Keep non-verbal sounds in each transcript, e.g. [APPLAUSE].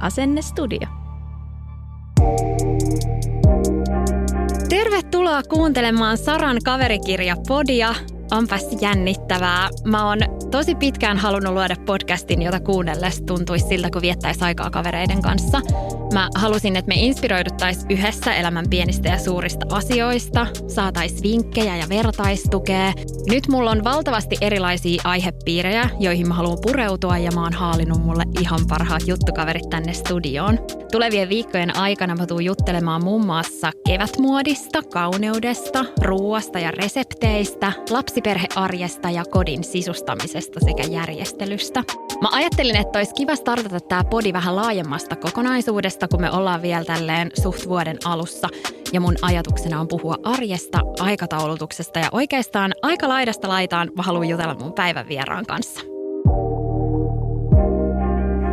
Asennestudio. Tervetuloa kuuntelemaan Saran kaverikirja-podia. Onpas jännittävää. Mä oon tosi pitkään halunnut luoda podcastin, jota kuunnellessa tuntuisi siltä, kun viettäisi aikaa kavereiden kanssa. Mä halusin, että me inspiroiduttaisiin yhdessä elämän pienistä ja suurista asioista, saataisiin vinkkejä ja vertaistukea. Nyt mulla on valtavasti erilaisia aihepiirejä, joihin mä haluan pureutua ja mä oon haalinut mulle ihan parhaat juttukaverit tänne studioon. Tulevien viikkojen aikana mä tuun juttelemaan muun muassa kevätmuodista, kauneudesta, ruuasta ja resepteistä, lapsiperhearjesta ja kodin sisustamisesta sekä järjestelystä. Mä ajattelin, että olisi kiva startata tämä podi vähän laajemmasta kokonaisuudesta, kun me ollaan vielä tälleen suht vuoden alussa. Ja mun ajatuksena on puhua arjesta, aikataulutuksesta ja oikeastaan aika laidasta laitaan mä haluan jutella mun päivän vieraan kanssa.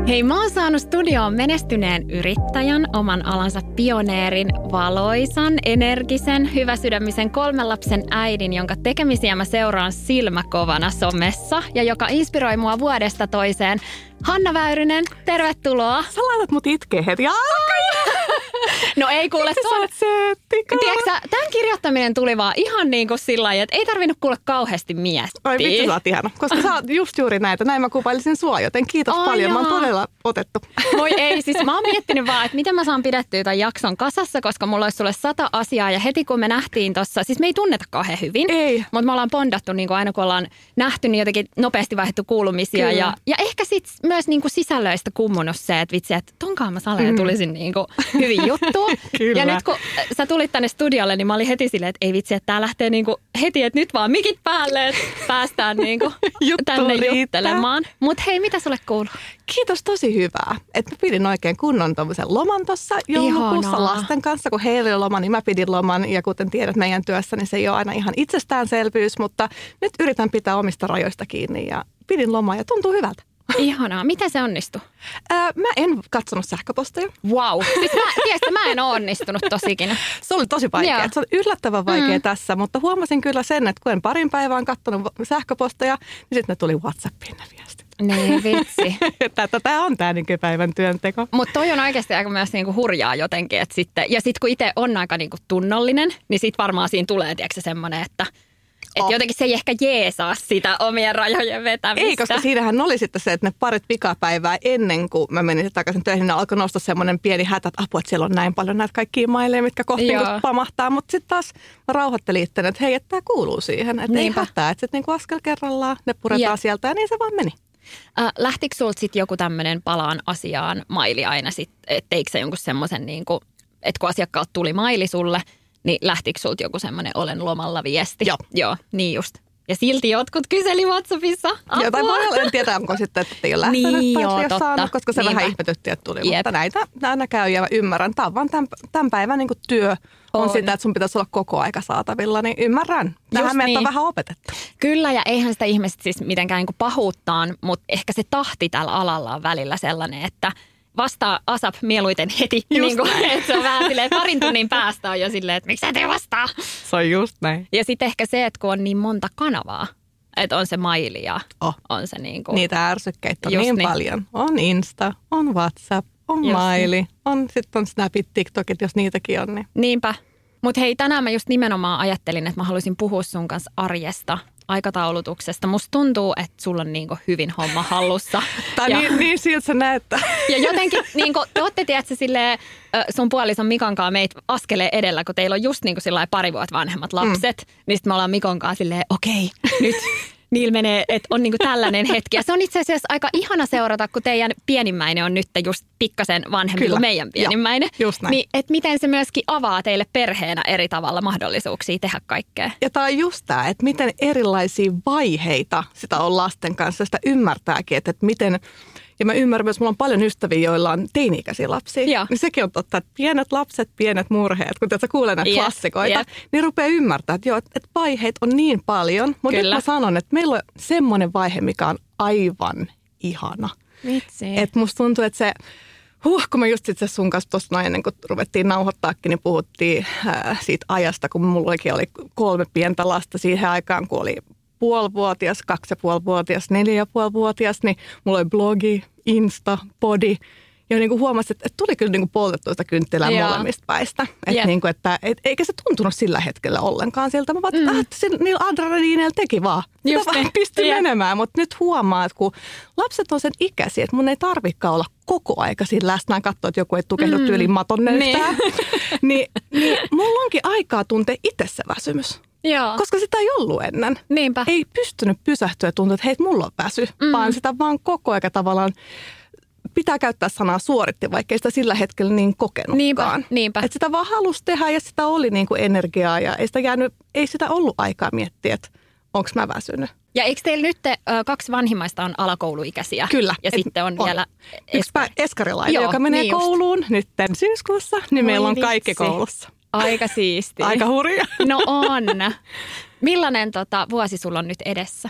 Hei, mä oon saanut studioon menestyneen yrittäjän, oman alansa pioneerin, valoisan, energisen, hyväsydämisen kolmen lapsen äidin, jonka tekemisiä mä seuraan silmäkovana somessa ja joka inspiroi mua vuodesta toiseen. Hanna Väyrynen, tervetuloa. Sä laitat mut itkee heti. [LAUGHS] No ei kuule, oot söötti? Tiedätkö, tämän kirjoittaminen tuli vaan ihan niin kuin sillä lailla, että ei tarvinnut kuule kauheasti miettiä. Oi vitsi, sä oot ihana. Koska sä oot just juuri näitä. Näin mä kuvailisin sua, joten kiitos Ai paljon. Mä oon todella otettu. [LAUGHS] Voi ei, siis mä oon miettinyt vaan, että miten mä saan pidettyä tämän jakson kasassa, koska mulla olisi sulle sata asiaa. Ja heti kun me nähtiin tossa, siis me ei tunneta kauhean hyvin. Ei. Mutta me ollaan bondattu niin kuin aina kun ollaan nähty, niin jotenkin nopeasti vaihdettu kuulumisia. Kyllä. Ja, ja ehkä sit myös niin kuin sisällöistä kummunut se, että vitsi, että tonkaan mä saleen tulisin niin kuin hyvin juttuun. [LAUGHS] Ja nyt kun sä tulit tänne studiolle, niin mä olin heti silleen, että ei vitsi, että tää lähtee niin kuin heti, että nyt vaan mikit päälle, että päästään [LAUGHS] niin kuin tänne riittää. juttelemaan. Mutta hei, mitä sulle kuuluu? Kiitos tosi hyvää. Että mä pidin oikein kunnon tommosen loman tuossa joulukuussa Ihanaa. lasten kanssa. Kun heillä oli loma, niin mä pidin loman. Ja kuten tiedät meidän työssä, niin se ei ole aina ihan itsestäänselvyys. Mutta nyt yritän pitää omista rajoista kiinni ja pidin lomaa ja tuntuu hyvältä. Ihanaa. Miten se onnistui? Ää, mä en katsonut sähköposteja. Wow. Siis mä, tiedätkö, mä en ole onnistunut tosikin. Se oli tosi vaikea. Joo. Se on yllättävän vaikea mm. tässä, mutta huomasin kyllä sen, että kun en parin päivään katsonut sähköposteja, niin sitten ne tuli Whatsappiin ne viestit. Niin vitsi. [LAUGHS] Tämä on tämä nykypäivän työnteko. Mutta toi on oikeasti aika myös niinku hurjaa jotenkin. Et sitten, ja sitten kun itse on aika niinku tunnollinen, niin sitten varmaan siinä tulee tiedätkö, semmoinen, että et Oh. jotenkin se ei ehkä jeesaa sitä omien rajojen vetämistä. Ei, koska siinähän oli sitten se, että ne parit pikapäivää ennen kuin mä menin takaisin töihin, niin alkoi nostaa semmoinen pieni hätä, että apua, että siellä on näin paljon näitä kaikkia maileja, mitkä kohta Joo. niin pamahtaa. Mutta sitten taas mä rauhoittelin itteni, että hei, että tämä kuuluu siihen. Että ei Niinpä. hätää, että sitten niinku askel kerrallaan ne puretaan Jep. sieltä ja niin se vaan meni. Äh, lähtikö sulta sitten joku tämmöinen palaan asiaan maili aina sitten, että teikö se jonkun semmoisen, niinku, että kun asiakkaat tuli maili sulle, niin lähtikö sulta joku semmoinen olen lomalla viesti? Joo. Joo, niin just. Ja silti jotkut kyseli WhatsAppissa apua. Jotain voi olla, en tiedä, onko sitten, että ei ole lähtenyt Niin, tai joo, totta. saanut, koska se Niinpä. vähän ihmetytti, että tuli. Jep. Mutta näitä aina käy ja mä ymmärrän. Tämä on vaan tämän, tämän päivän niin työ on, On. sitä, että sun pitäisi olla koko aika saatavilla, niin ymmärrän. Tähän meitä niin. on vähän opetettu. Kyllä, ja eihän sitä ihmiset siis mitenkään niin pahuuttaan, mutta ehkä se tahti tällä alalla on välillä sellainen, että vastaa ASAP mieluiten heti. Niin kuin, että se on vähän silleen, parin tunnin päästä on jo silleen, että miksi tee vastaa. Se on just näin. Ja sitten ehkä se, että kun on niin monta kanavaa, että on se maili ja Oh. on se niin kuin, Niitä ärsykkeitä on Just niin, niin. paljon. On Insta, on WhatsApp, on Just maili, on sitten on Snapit, TikTokit, jos niitäkin on. Niin. Niinpä. Mutta hei, tänään mä just nimenomaan ajattelin, että mä haluaisin puhua sun kanssa arjesta, aikataulutuksesta. Musta tuntuu, että sulla on niinku hyvin homma hallussa. [LAUGHS] Tai ja, niin, niin siltä se näyttää. [LAUGHS] ja jotenkin, niinku, te olette tiedätkö, silleen, sun puolison Mikon kanssa meitä askelee edellä, kun teillä on just niinku sillai pari vuotta vanhemmat lapset. Mm. Niin sitten me ollaan Mikon kanssa silleen, okei, nyt niillä menee, että on niinku tällainen hetki. Ja se on itse asiassa aika ihana seurata, kun teidän pienimmäinen on nyt just pikkasen vanhempi Kyllä. kuin meidän pienimmäinen. Joo, just näin. Niin, että miten se myöskin avaa teille perheenä eri tavalla mahdollisuuksia tehdä kaikkea. Ja tämä on just tämä, että miten erilaisia vaiheita sitä on lasten kanssa. Sitä ymmärtääkin, että, että miten... Ja mä ymmärrän myös, mulla on paljon ystäviä, joilla on teini-ikäisiä lapsia. Joo. Niin sekin on totta, että pienet lapset, pienet murheet, kun sä kuulee näitä Jep, klassikoita, jep. niin rupeaa ymmärtää, että joo, että että vaiheita on niin paljon. Mutta nyt mä sanon, että meillä on semmoinen vaihe, mikä on aivan ihana. Vitsi. Et musta tuntuu, että se, huh, kun me just itse sun kanssa tuossa noin ennen kuin ruvettiin nauhoittaakin, niin puhuttiin äh, siitä ajasta, kun mullakin oli kolme pientä lasta siihen aikaan, kun oli puolivuotias, kaksi ja puolivuotias, neljä ja puolivuotias, niin mulla oli blogi, Insta, podi. Ja niin kuin huomasin, että, että tuli kyllä niin kuin poltettua sitä kynttilää Joo. molemmista päistä. Että Jep. niin kuin, että, et, eikä se tuntunut sillä hetkellä ollenkaan siltä. Mä vaan, mm. että sillä- niillä adrenaliineilla teki vaan. Just vaan niin. pystyi Jep. menemään. Mutta nyt huomaa, että kun lapset on sen ikäisiä, että mun ei tarvikaan olla koko aika siinä läsnä katsoa, että joku ei tukehdu mm. tyyliin maton nöyhtää. [LAUGHS] niin, niin mulla onkin aikaa tuntea itse se väsymys. Joo. Koska sitä ei ollut ennen. Niinpä. Ei pystynyt pysähtyä ja tuntua, että hei, mulla on väsy. Mm. Vaan sitä vaan koko aika tavallaan pitää käyttää sanaa suoritti, vaikka ei sitä sillä hetkellä niin kokenutkaan. Niinpä, niinpä. Et sitä vaan halusi tehdä ja sitä oli niin kuin energiaa ja ei sitä, jäänyt, ei sitä ollut aikaa miettiä, että onko mä väsynyt. Ja eikö teillä nyt ö, kaksi vanhimmaista on alakouluikäisiä? Kyllä. Ja Et sitten on, on. vielä Yksi pä- eskarilainen, Joo, joka menee niin just. kouluun nyt syyskuussa, niin Voi meillä on kaikki vitsi. koulussa. Aika siisti. Aika hurja. No on. Millainen tota, vuosi sulla on nyt edessä?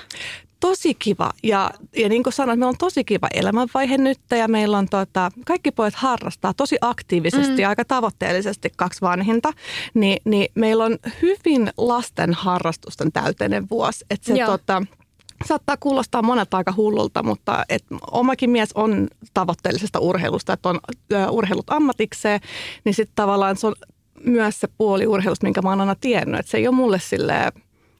Tosi kiva. Ja, ja niin kuin sanoin, meillä on tosi kiva elämänvaihe nyt ja meillä on tota, kaikki pojat harrastaa tosi aktiivisesti ja aika tavoitteellisesti kaksi vanhinta. Ni, niin meillä on hyvin lasten harrastusten täyteinen vuosi. Että se Joo. tota, saattaa kuulostaa monelta aika hullulta, mutta et omakin mies on tavoitteellisesta urheilusta, että on urheilut ammatikseen, niin sitten tavallaan se on myös se puoli urheilusta, minkä mä oon aina tiennyt, että se ei ole mulle silleen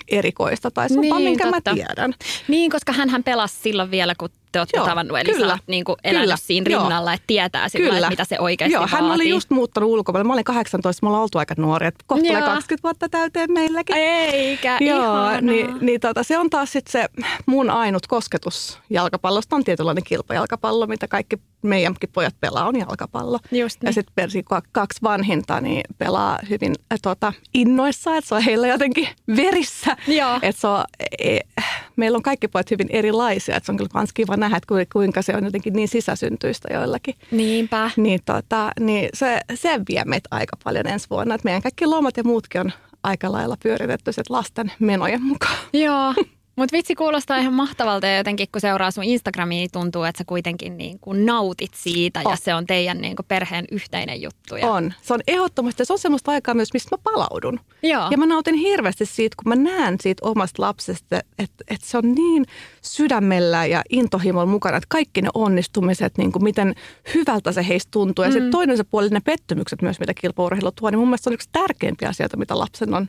erikoista tai se on vaan Niin, minkä totta. mä tiedän. Niin, koska hän pelasi silloin vielä, kun te olette Joo, tavannut. Eli kyllä, sä oot niin kuin elänyt kyllä, siinä rinnalla, että tietää sillä, että mitä se oikeasti Joo, hän vaatii. oli just muuttanut ulkomaille. Mä olin 18, me ollaan oltu aika nuoria. että Kohta tulee Joo. 20 vuotta täyteen meilläkin. Eikä, Joo, ihanaa. niin, niin tota, se on taas sit se mun ainut kosketus jalkapallosta on tietynlainen kilpajalkapallo, mitä kaikki meidänkin pojat pelaa, on jalkapallo. Just Ja niin. sitten persi kaksi vanhinta niin pelaa hyvin äh, tota, innoissa, että se on heillä jotenkin [LAUGHS] verissä. Joo. Et se on, e, meillä on kaikki pojat hyvin erilaisia, että se on kyllä kans kiva nähdä, että kuinka- se on jotenkin niin sisäsyntyistä joillakin. Niinpä. Niin, tota, niin se, se vie meitä aika paljon ensi vuonna. Että meidän kaikki lomat ja muutkin on aika lailla pyöritetty lasten menojen mukaan. Joo. [LAUGHS] Mutta vitsi kuulostaa ihan mahtavalta ja jotenkin kun seuraa sun Instagramia, niin tuntuu, että sä kuitenkin niin kuin nautit siitä ja On. se on teidän niin kuin perheen yhteinen juttu. Ja... On. Se on ehdottomasti, se on semmoista aikaa myös, mistä mä palaudun. Joo. Ja mä nautin hirveästi siitä, kun mä näen siitä omasta lapsesta, että, että se on niin sydämellä ja intohimolla mukana, että kaikki ne onnistumiset, niin kuin miten hyvältä se heistä tuntuu. Ja Mm. sitten toinen se puoli, ne pettymykset myös, mitä kilpaurheilu tuo, niin mun mielestä se on yksi tärkeimpiä asioita, mitä lapsen on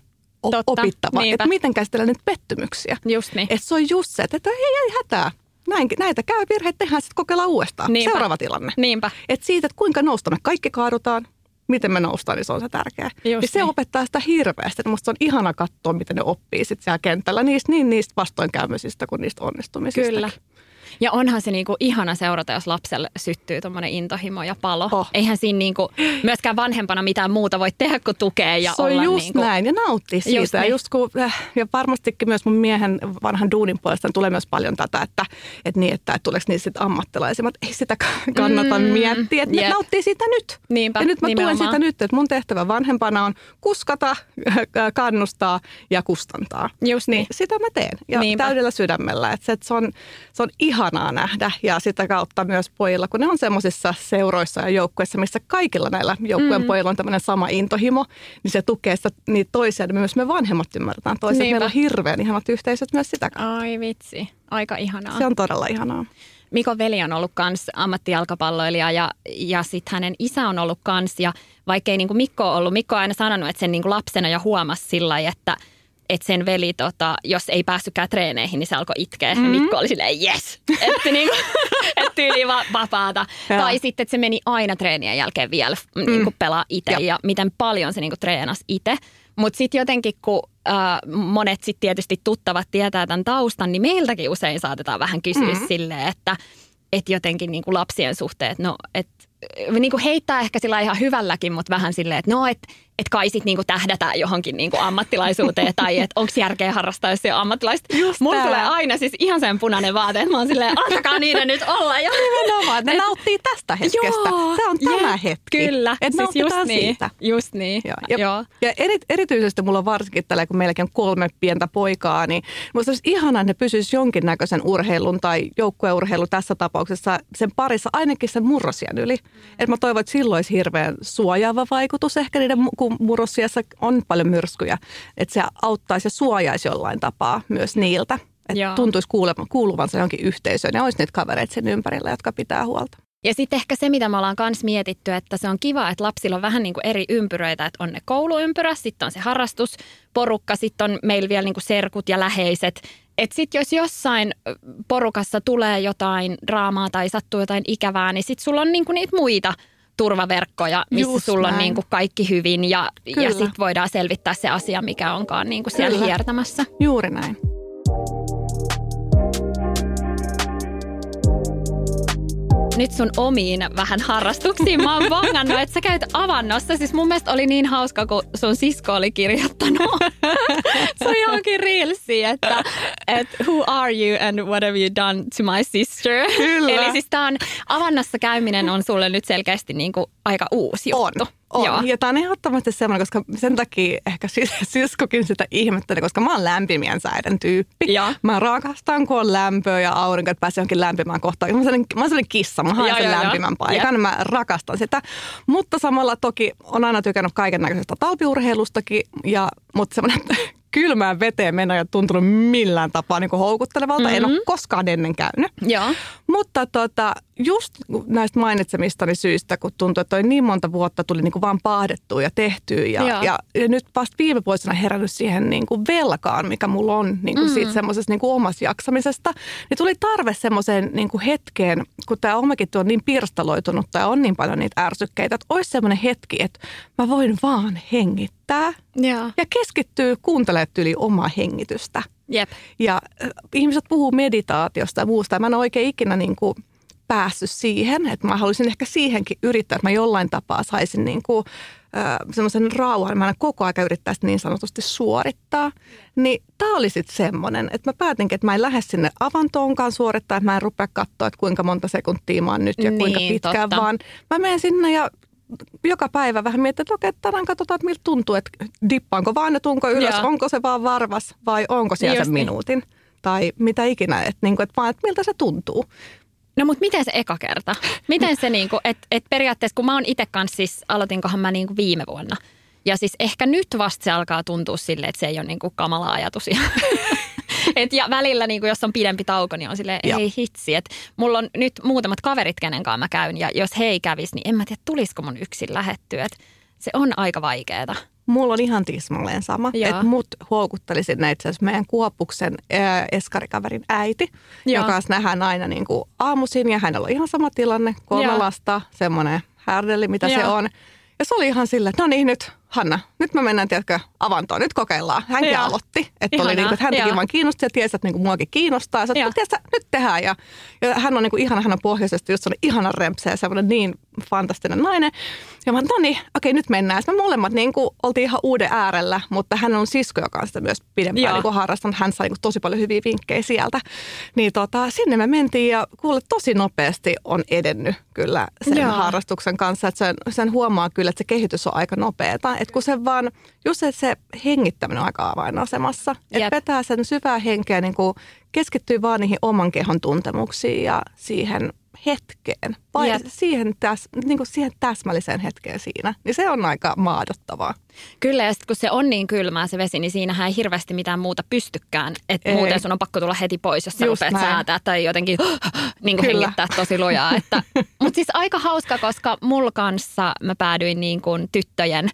Totta, opittava. niinpä. Että miten käsitellä niitä pettymyksiä. Just niin. Että se on just se, että ei, ei hätää. Näin, näitä käy virheitä, tehdään sitten kokeillaan uudestaan. Niinpä. Seuraava tilanne. Niinpä. Et siitä, että kuinka nousta, me kaikki kaadutaan, miten me noustaan, niin se on se tärkeä. Just se niin. opettaa sitä hirveästi. Musta se on ihana katsoa, miten ne oppii sit siellä kentällä niistä, niin niistä vastoinkäymisistä kuin niistä onnistumisista. Kyllä. Ja onhan se niinku ihana seurata, jos lapselle syttyy tuommoinen intohimo ja palo. Oh. Eihän siinä niinku myöskään vanhempana mitään muuta voi tehdä kuin tukea ja se on olla just niinku... näin ja nauttii siitä. Just niin. just kun, äh, ja varmastikin myös mun miehen vanhan duunin puolesta tulee myös paljon tätä, että, että, niin, että, että tuleeko niistä sit ammattilaisia. Mutta ei sitä kannata Mm, miettiä, että jep. nauttii siitä nyt. Niinpä, ja nyt mä tuen nimenomaan. sitä nyt, että mun tehtävä vanhempana on kuskata, kannustaa ja kustantaa. Just niin. niin. Sitä mä teen ja Niinpä. täydellä sydämellä. Että se, että se, on, se on ihanaa nähdä ja sitä kautta myös pojilla, kun ne on semmoisissa seuroissa ja joukkueissa, missä kaikilla näillä joukkueen mm. pojilla on tämmöinen sama intohimo, niin se tukee sitä, niitä toisia, niin myös me vanhemmat ymmärretään toisia. Niinpä. Meillä on hirveän ihanat yhteisöt myös sitä kautta. Ai vitsi, aika ihanaa. Se on todella ihanaa. Mikon veli on ollut kans ammattijalkapalloilija ja, ja sitten hänen isä on ollut kans. Ja vaikkei niin kuin Mikko on ollut, Mikko on aina sanonut, että sen niin kuin lapsena jo huomasi sillä että – että sen veli, tota, jos ei päässytkään treeneihin, niin se alkoi itkeä. Mm-hmm. Ja Mikko oli silleen, yes, että niinku, [LAUGHS] et tyyli va- vapaata. Ja. Tai sitten, että se meni aina treenien jälkeen vielä mm. niinku pelaa itse ja. ja miten paljon se niinku treenasi itse. Mutta sitten jotenkin, kun äh, monet sitten tietysti tuttavat tietää tämän taustan, niin meiltäkin usein saatetaan vähän kysyä mm-hmm. silleen, että et jotenkin niinku lapsien suhteet, no että niin kuin heittää ehkä sillä ihan hyvälläkin, mutta vähän silleen, että no, että et kai sit niinku tähdätään johonkin niinku ammattilaisuuteen tai että onko järkeä harrastaa, jos se on ammattilaista. Just Mulla tulee aina siis ihan sen punainen vaate, että mä oon silleen, antakaa niiden nyt olla. Ja, Nimenomaan, ne et, nauttii tästä hetkestä. Joo, Tämä on tämä yeah, hetki. Kyllä, että siis just niin, siitä. just niin. Joo. Ja, joo. ja eri, erityisesti mulla on varsinkin tällä, kun meilläkin on kolme pientä poikaa, niin musta olisi ihanaa, että ne pysyisi jonkinnäköisen urheilun tai joukkueurheilun tässä tapauksessa sen parissa ainakin sen murrosien yli. Mm. Et mä toivon, että silloin olisi hirveän suojaava vaikutus ehkä niiden, kun murrosiassa on paljon myrskyjä, että se auttaisi ja suojaisi jollain tapaa myös niiltä. Että tuntuisi kuuluvansa johonkin yhteisöön ja olisi niitä kavereita sen ympärillä, jotka pitää huolta. Ja sitten ehkä se, mitä me ollaan myös mietitty, että se on kiva, että lapsilla on vähän niin kuin eri ympyröitä, että on ne kouluympyrä, sitten on se harrastusporukka, sitten on meillä vielä niin kuin serkut ja läheiset. Että sitten jos jossain porukassa tulee jotain draamaa tai sattuu jotain ikävää, niin sitten sulla on niin kuin niitä muita turvaverkkoja, missä Just sulla näin. on niin kuin kaikki hyvin ja, ja sitten voidaan selvittää se asia, mikä onkaan niin kuin siellä Kyllä. hiertämässä. Juuri näin. Nyt sun omiin vähän harrastuksiin. Mä oon [LAUGHS] vangannut, että sä käyt avannossa. Siis mun mielestä oli niin hauska, kun sun sisko oli kirjoittanut. [LAUGHS] se on johonkin reelsi, että, että who are you and what have you done to my sister? Kyllä. Eli siis tää on, avannossa käyminen on sulle nyt selkeästi niin kuin aika uusi juttu. On. On. Joo. Ja tämä on ehdottomasti semmoinen, koska sen takia ehkä sis- [LAUGHS] siskokin sitä ihmetteli, koska mä oon lämpimien säiden tyyppi. Ja. Mä rakastan, kun on lämpöä ja aurinko, että pääsee johonkin lämpimään kohtaan. Mä oon sellainen, mä oon sellainen kissa, mä haen sen lämpimän ja. paikan, ja. mä rakastan sitä. Mutta samalla toki on aina tykännyt kaiken näköisestä talpiurheilustakin, ja, mutta semmoinen [LAUGHS] kylmään veteen mennä ja tuntunut millään tapaa niin houkuttelevalta. Mm-hmm. En ole koskaan ennen käynyt. Joo. Mutta tota, just näistä mainitsemistani syistä, kun tuntuu, että niin monta vuotta tuli niin kuin vaan paahdettua ja tehtyä. Ja, ja, ja, nyt vasta viime vuosina herännyt siihen niin kuin velkaan, mikä mulla on niin kuin mm. siitä semmoisesta niin omasta jaksamisesta. Niin tuli tarve semmoiseen niin kuin hetkeen, kun tämä omakin on niin pirstaloitunut tai on niin paljon niitä ärsykkeitä, että olisi semmoinen hetki, että mä voin vaan hengittää. Ja, ja keskittyy kuuntelemaan yli omaa hengitystä. Jep. Ja äh, ihmiset puhuu meditaatiosta ja muusta. Mä en ole oikein ikinä niin kuin päässyt siihen, että mä haluaisin ehkä siihenkin yrittää, että mä jollain tapaa saisin niin kuin, äh, semmoisen rauhan. Mä koko ajan yrittää sitä niin sanotusti suorittaa. Niin tämä oli sitten semmoinen, että mä päätinkin, että mä en lähde sinne avantoonkaan suorittaa, että mä en rupea katsoa, että kuinka monta sekuntia mä oon nyt ja kuinka niin, pitkään, totta. vaan mä menen sinne ja joka päivä vähän miettiä, että okei, tänään katsotaan, että miltä tuntuu, että dippaanko vaan ne tunko ylös, Joo. onko se vaan varvas vai onko siellä Just se niin. minuutin. Niin. Tai mitä ikinä, että, niin kuin, että vaan, että miltä se tuntuu. No mutta miten se eka kerta? Miten se [LAUGHS] niinku, että et periaatteessa kun mä oon itse kanssa siis, aloitinkohan mä niinku viime vuonna. Ja siis ehkä nyt vasta se alkaa tuntua silleen, että se ei ole niinku kamala ajatus. [LAUGHS] [LAUGHS] Et ja välillä, niin kuin jos on pidempi tauko, niin on silleen, ei hitsi. Et mulla on nyt muutamat kaverit, kenen kanssa mä käyn, ja jos he ei kävisi, niin en mä tiedä, tulisiko mun yksin lähettyä. Et se on aika vaikeeta. Mulla on ihan tismalleen sama. Että mut huokutteli sinne itse asiassa meidän Kuopuksen ää, eskarikaverin äiti, Joo. joka nähdään aina niin kuin aamuisin ja hänellä on ihan sama tilanne, kolme Joo. lasta, semmoinen härdelli, mitä Joo. se on. Ja se oli ihan silleen, että no niin nyt Hanna, nyt me mennään, tiedätkö, avantoon, nyt kokeillaan. Hänkin ja. aloitti, että, oli niin kuin, että häntäkin vaan kiinnosti ja tiesi, että niin kuin muakin kiinnostaa. Ja sanoin, että nyt tehdään. Ja, ja hän on niin kuin ihana, hän on pohjoisesti just sellainen ihana rempsä ja semmoinen niin fantastinen nainen. Ja mä no niin, okei nyt mennään. Sitten me molemmat niin kuin, oltiin ihan uuden äärellä, mutta hän on sisko, joka on sitä myös pidempään niin kuin harrastanut. Hän sai niin kuin, tosi paljon hyviä vinkkejä sieltä. Niin tota, sinne me mentiin ja kuule tosi nopeasti on edennyt kyllä sen Joo. harrastuksen kanssa. Että sen, sen huomaa kyllä, että se kehitys on aika nopeata. Että kun se vaan, just se, se hengittäminen on aika avainasemassa. Että vetää sen syvää henkeä, niin kuin keskittyy vaan niihin oman kehon tuntemuksiin ja siihen hetkeen, vai Jep. siihen, täs, niin kuin siihen täsmälliseen hetkeen siinä, niin se on aika maadottavaa. Kyllä, ja sitten kun se on niin kylmää se vesi, niin siinähän ei hirveästi mitään muuta pystykään. Että muuten sun on pakko tulla heti pois, jos sä Just rupeat näin. säätää tai jotenkin [GASPS] niin kuin hengittää tosi lujaa. Että, [LAUGHS] mutta siis aika hauska, koska mulla kanssa mä päädyin niin kuin tyttöjen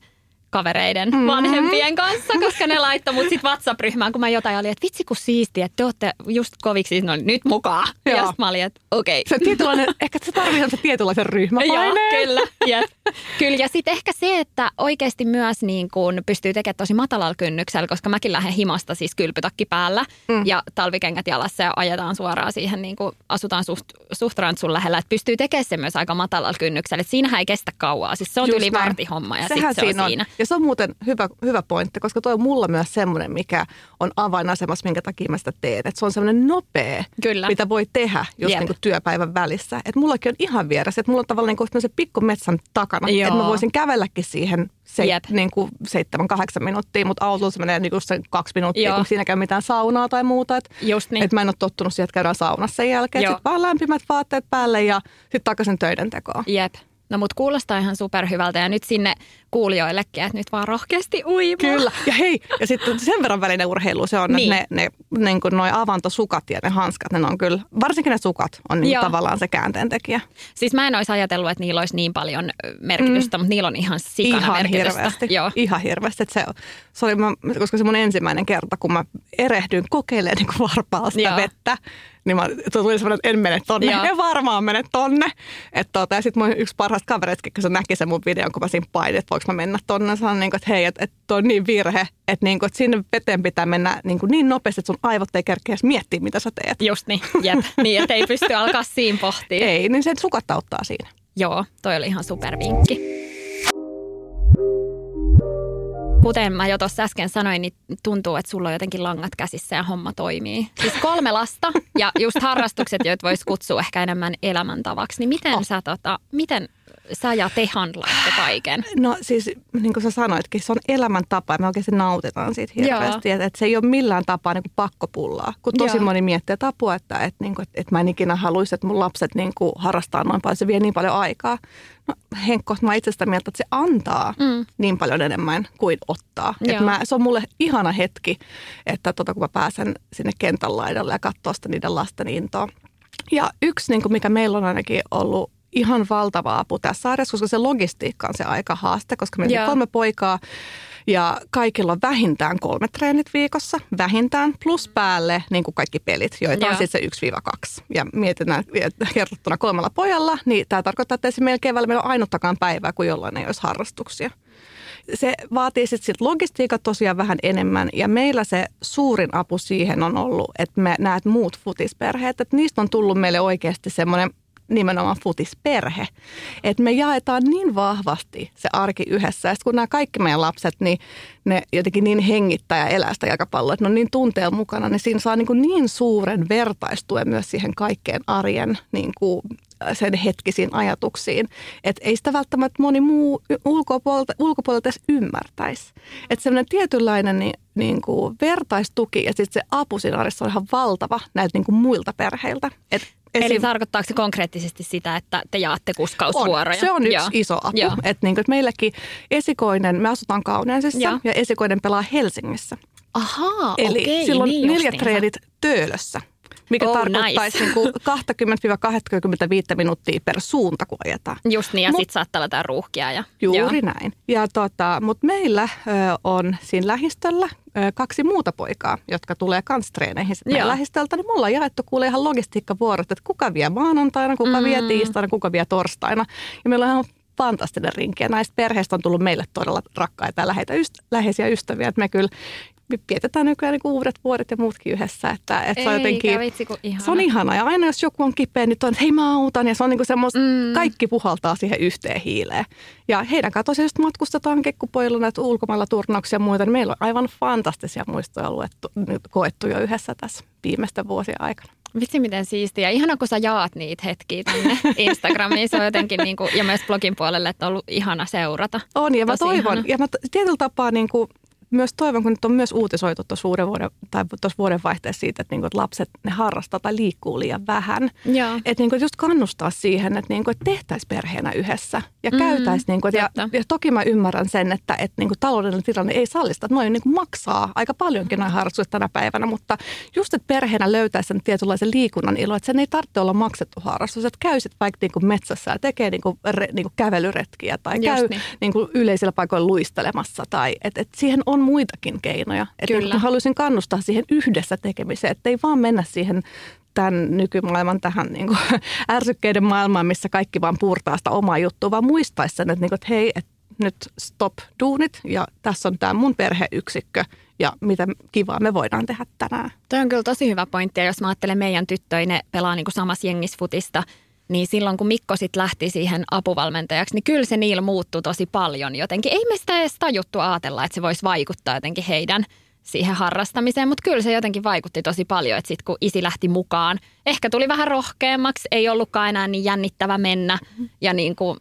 kavereiden Mm-hmm. vanhempien kanssa, koska ne laittoi mut sit WhatsApp-ryhmään, kun mä jotain olin, että vitsi kun siistiä, että te olette just koviksi, no nyt mukaan. Joo. Ja sit mä olin, että okei. Se tietynlainen, [LAUGHS] ehkä se tarvitsee se tietynlaisen Joo, ryhmäpaineen. kyllä. Jep. kyllä. Ja sitten ehkä se, että oikeasti myös niin kuin pystyy tekemään tosi matalalla kynnyksellä, koska mäkin lähden himasta siis kylpytakki päällä mm. ja talvikengät jalassa ja ajetaan suoraan siihen, niin kuin asutaan suht, suht rantsun lähellä. Että pystyy tekemään se myös aika matalalla kynnyksellä. Että siinähän ei kestä kauaa. Siis se on Just yli vartihomma ja sitten se siinä on siinä. Ja se on muuten hyvä, hyvä pointti, koska tuo on mulla myös semmoinen, mikä on avainasemassa, minkä takia mä sitä teen. Että se on semmoinen nopea, Kyllä. mitä voi tehdä just Jep. niin kuin työpäivän välissä. Että mullakin on ihan vieressä, että mulla on tavallaan niin kuin se pikku metsän takana. Joo. Että mä voisin kävelläkin siihen se, Jep. niin kuin seitsemän, kahdeksan minuuttia, mutta autolla se menee niin kuin se kaksi minuuttia, Joo. kun siinä käy mitään saunaa tai muuta. Että Just niin. et mä en ole tottunut siihen, että käydään saunassa sen jälkeen. Sitten vaan lämpimät vaatteet päälle ja sitten takaisin töiden tekoon. Jep. No mut kuulostaa ihan superhyvältä ja nyt sinne kuulijoillekin, että nyt vaan rohkeasti uimaan. Kyllä. Ja hei, ja sitten sen verran välinen urheilu se on, Niin. että ne, ne niin kuin noi avantosukat ja ne hanskat, ne on kyllä, varsinkin ne sukat on niin tavallaan se käänteentekijä. Siis mä en olisi ajatellut, että niillä olisi niin paljon merkitystä, mm. mutta niillä on ihan sikana Ihan merkitystä. hirveästi. Joo. Ihan hirveästi. Että Se, se oli, mä, koska se mun ensimmäinen kerta, kun mä erehdyin kokeilemaan niin Joo. vettä, niin mä, tuli semmoinen, että en mene tonne. Joo. En varmaan mene tonne. Et tota, ja sitten mun yksi parhaista kavereista, kun se näki sen mun videon, kun mä siinä painin, että voiko mä mennä tonne. Sanoin, niin kuin, että hei, että, että toi on niin virhe, että, niin kuin, että sinne veteen pitää mennä niin, kuin niin nopeasti, että sun aivot ei kerkeä edes miettiä, mitä sä teet. Just niin, jep. niin, että ei pysty alkaa siinä pohtia. Ei, niin sen sukat auttaa siinä. Joo, toi oli ihan supervinkki. Kuten mä jo tuossa äsken sanoin, niin tuntuu, että sulla on jotenkin langat käsissä ja homma toimii. Siis kolme lasta ja just harrastukset, joita voisi kutsua ehkä enemmän elämäntavaksi. Niin miten, oh. sä, tota, miten sä ja te handlaatte kaiken? No siis, niin kuin sä sanoitkin, se on elämäntapa ja me oikeasti nautitaan siitä hirveästi. Että et se ei ole millään tapaa niin kuin pakkopullaa. Kun tosi Joo. moni miettii, että apua, että et, niin kuin, et, et mä en ikinä haluaisi, että mun lapset niin kuin, harrastaa noin paljon, se vie niin paljon aikaa. No Henkko, mä itse sitä mieltä, että se antaa mm. niin paljon enemmän kuin ottaa. Et Joo. mä, se on mulle ihana hetki, että tota, kun mä pääsen sinne kentän laidalle ja katsoa sitä niiden lasten intoa. Ja yksi, niin kuin mikä meillä on ainakin ollut ihan valtava apu tässä sarjassa, koska se logistiikka on se aika haaste, koska meillä on kolme poikaa ja kaikilla on vähintään kolme treenit viikossa, vähintään, plus päälle niin kuin kaikki pelit, joita Joo. on siis se 1-2. Ja mietitään että kerrottuna kolmella pojalla, niin tämä tarkoittaa, että esimerkiksi keväällä meillä on ainuttakaan päivää, kun jollain ei olisi harrastuksia. Se vaatii sitten sit logistiikat tosiaan vähän enemmän ja meillä se suurin apu siihen on ollut, että me näet muut futisperheet, että niistä on tullut meille oikeasti semmoinen nimenomaan futisperhe. Että me jaetaan niin vahvasti se arki yhdessä. Ja kun nämä kaikki meidän lapset, niin ne jotenkin niin hengittää ja elää sitä jalkapalloa, että ne on niin tunteella mukana, niin siinä saa niin, kuin niin suuren vertaistuen myös siihen kaikkeen arjen niin kuin sen hetkisiin ajatuksiin. Että ei sitä välttämättä moni muu ulkopuolelta, ulkopuolelta edes ymmärtäisi. Että semmoinen tietynlainen niin, niin kuin vertaistuki ja sitten se apu siinä arjessa on ihan valtava näiltä niin kuin muilta perheiltä. Et Eli esim- tarkoittaako se konkreettisesti sitä, että te jaatte on. kuskausvuoroja? Se on yksi Joo. iso apu. Joo. Että niin kuin, että meilläkin esikoinen, me asutaan Kauneensissa Joo. ja esikoinen pelaa Helsingissä. Ahaa, Eli okei, silloin niin neljä treenit Töölössä, mikä Oh, tarkoittaisi nice. niin kuin 20-25 minuuttia per suunta, kun ajetaan. Just niin, ja sitten saattaa olla jotain ruuhkia. Ja, Juuri Joo. näin. Ja tota, Mutta meillä ö, on siinä lähistöllä ö, kaksi muuta poikaa, jotka tulee kans treeneihin lähistöltä. Niin mulla on jaettu kuule ihan logistiikkavuorot, että kuka vie maanantaina, kuka mm. vie tiistaina, kuka vie torstaina. Ja meillä on ihan fantastinen rinki. Ja näistä perheistä on tullut meille todella rakkaita ja läheitä läheisiä ystäviä. Että me kyllä me vietetään nykyään niin uudet vuodet ja muutkin yhdessä. Että, että se on jotenkin, vitsi, ihana. se on ihana. Ja aina jos joku on kipeä, niin on, että hei mä autan. Ja se on niin semmoista, Mm. kaikki puhaltaa siihen yhteen hiileen. Ja heidän kanssa tosiaan just matkustetaan kekkupoilla näitä ulkomailla turnauksia ja muita. Niin meillä on aivan fantastisia muistoja luettu, nyt koettu jo yhdessä tässä viimeisten vuosien aikana. Vitsi miten siistiä. Ihana, kun sä jaat niitä hetkiä tänne [LAUGHS] Instagramiin. Se on jotenkin, niin kuin, ja myös blogin puolelle, että on ollut ihana seurata. On, ja mä Tosi toivon, ihana. ja mä tietyllä tapaa niin kuin, myös toivon, kun nyt on myös uutisoitu tuossa vuoden, vuoden, tai tuossa vuodenvaihteessa siitä, että, niin kuin, että lapset ne harrastaa tai liikkuu liian vähän. Joo. Että niin kuin, just kannustaa siihen, että, niin kuin, että tehtäisiin perheenä yhdessä ja mm, käytäisiin. Niin kuin, ja, ja, toki mä ymmärrän sen, että, että niin kuin, taloudellinen tilanne ei sallista. Että noin niin kuin, maksaa aika paljonkin noin harrastukset tänä päivänä, mutta just, että perheenä löytäisi sen tietynlaisen liikunnan ilo, että sen ei tarvitse olla maksettu harrastus. Että käysit vaikka niin kuin metsässä ja tekee niin kuin, re, niin kuin kävelyretkiä tai just käy niin. Niin kuin yleisillä paikoilla luistelemassa. Tai, että, että siihen on muitakin keinoja. Että Kyllä. haluaisin kannustaa siihen yhdessä tekemiseen, että ei vaan mennä siihen tämän nykymaailman tähän niin kuin, [LAUGHS] ärsykkeiden maailmaan, missä kaikki vaan puurtaa sitä omaa juttua, vaan muistaisi sen, että, niin kuin, että hei, että nyt stop duunit ja tässä on tämä mun perheyksikkö ja mitä kivaa me voidaan tehdä tänään. Toi on kyllä tosi hyvä pointti ja jos mä ajattelen meidän tyttöjä, ne pelaa niin kuin samassa jengissä futista, niin silloin kun Mikko sitten lähti siihen apuvalmentajaksi, niin kyllä se niillä muuttui tosi paljon jotenkin. Ei me sitä edes tajuttu ajatella, että se voisi vaikuttaa jotenkin heidän siihen harrastamiseen, mutta kyllä se jotenkin vaikutti tosi paljon, että sitten kun isi lähti mukaan, ehkä tuli vähän rohkeammaksi, ei ollutkaan enää niin jännittävä mennä ja niin kuin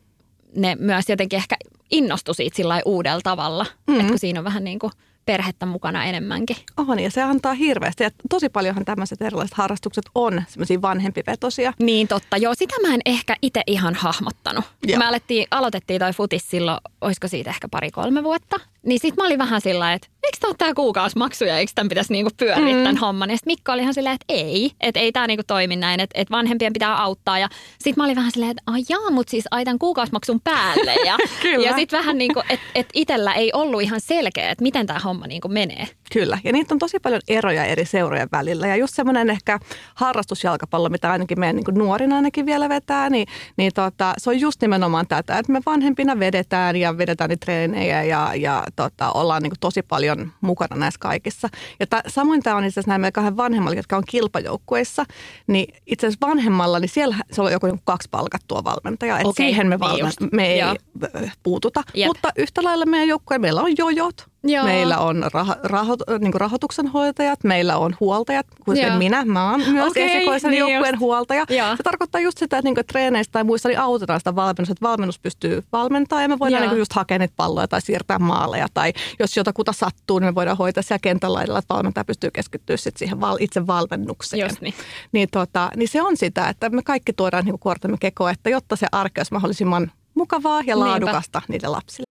ne myös jotenkin ehkä innostui siitä sillä uudella tavalla, mm-hmm. että kun siinä on vähän niin kuin – perhettä mukana enemmänkin. On, ja se antaa hirveästi. Ja tosi paljonhan tämmöiset erilaiset harrastukset on semmoisia vanhempivetosia. Niin totta, joo. Sitä mä en ehkä itse ihan hahmottanut. Joo. Me alettiin, aloitettiin toi futis silloin, olisiko siitä ehkä pari-kolme vuotta. Niin sit mä olin vähän sillä että eikö tämä ole tämä kuukausimaksu ja eikö tämän pitäisi niinku pyöriä mm. tämän homman. Ja sitten Mikko oli ihan silleen, että ei, että ei tämä niinku toimi näin, että, että vanhempien pitää auttaa. Ja sitten mä olin vähän silleen, että ajaa, mutta siis aitan kuukausimaksun päälle. Ja, [LAUGHS] ja sitten vähän niin kuin, että, että itsellä ei ollut ihan selkeä, että miten tämä homma niinku menee. Kyllä, ja niitä on tosi paljon eroja eri seurojen välillä. Ja just semmoinen ehkä harrastusjalkapallo, mitä ainakin meidän niin nuorina ainakin vielä vetää, niin, niin tota, se on just nimenomaan tätä, että me vanhempina vedetään ja vedetään niitä treenejä ja, ja tota, ollaan niin tosi paljon mukana näissä kaikissa. Ja ta, samoin tämä on itse asiassa näin meidän kahden vanhemmalla, jotka on kilpajoukkueissa, niin itse asiassa vanhemmalla, niin siellä se on joku niin kaksi palkattua valmentajaa, että okay, siihen me, niin valmen, me ei Joo. puututa. Yep. Mutta yhtä lailla meidän joukkueen, meillä on jojot, Joo. Meillä on rah- raho- niin rahoituksen hoitajat, meillä on huoltajat, kuten minä. Mä oon myös okay, esikoisen niin joukkueen huoltaja. Joo. Se tarkoittaa just sitä, että niin treeneistä tai muissa niin autetaan sitä valmennusta, että valmennus pystyy valmentamaan ja me voidaan niin just hakea niitä palloja tai siirtää maaleja. Tai jos jotakuta sattuu, niin me voidaan hoitaa siellä kentän laidalla, että valmentaja pystyy keskittyä sit siihen val- itse valmennukseen. Just niin. Niin, tota, niin se on sitä, että me kaikki tuodaan niin kuortamme kekoa, että jotta se arke olisi mahdollisimman mukavaa ja laadukasta Niinpä. niille lapsille.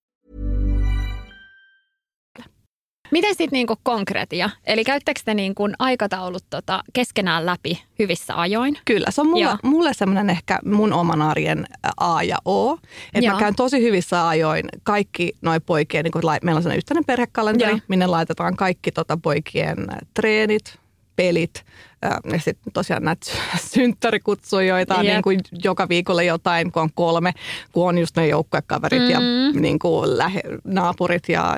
Miten sitten niinku konkretia? Eli käyttäkö te niinku aikataulut tota keskenään läpi hyvissä ajoin? Kyllä, se on mulle, mulle semmoinen ehkä mun oman arjen A ja O. Että mä käyn tosi hyvissä ajoin kaikki noin poikien, niin meillä on sellainen yhteinen perhekalenteri, Joo. minne laitetaan kaikki tota poikien treenit, pelit, ja sitten tosiaan näitä synttärikutsuja, joita on yep. niin kuin joka viikolla jotain, kun on kolme, kun on just ne joukkuekaverit mm. ja niin kuin lähe, naapurit ja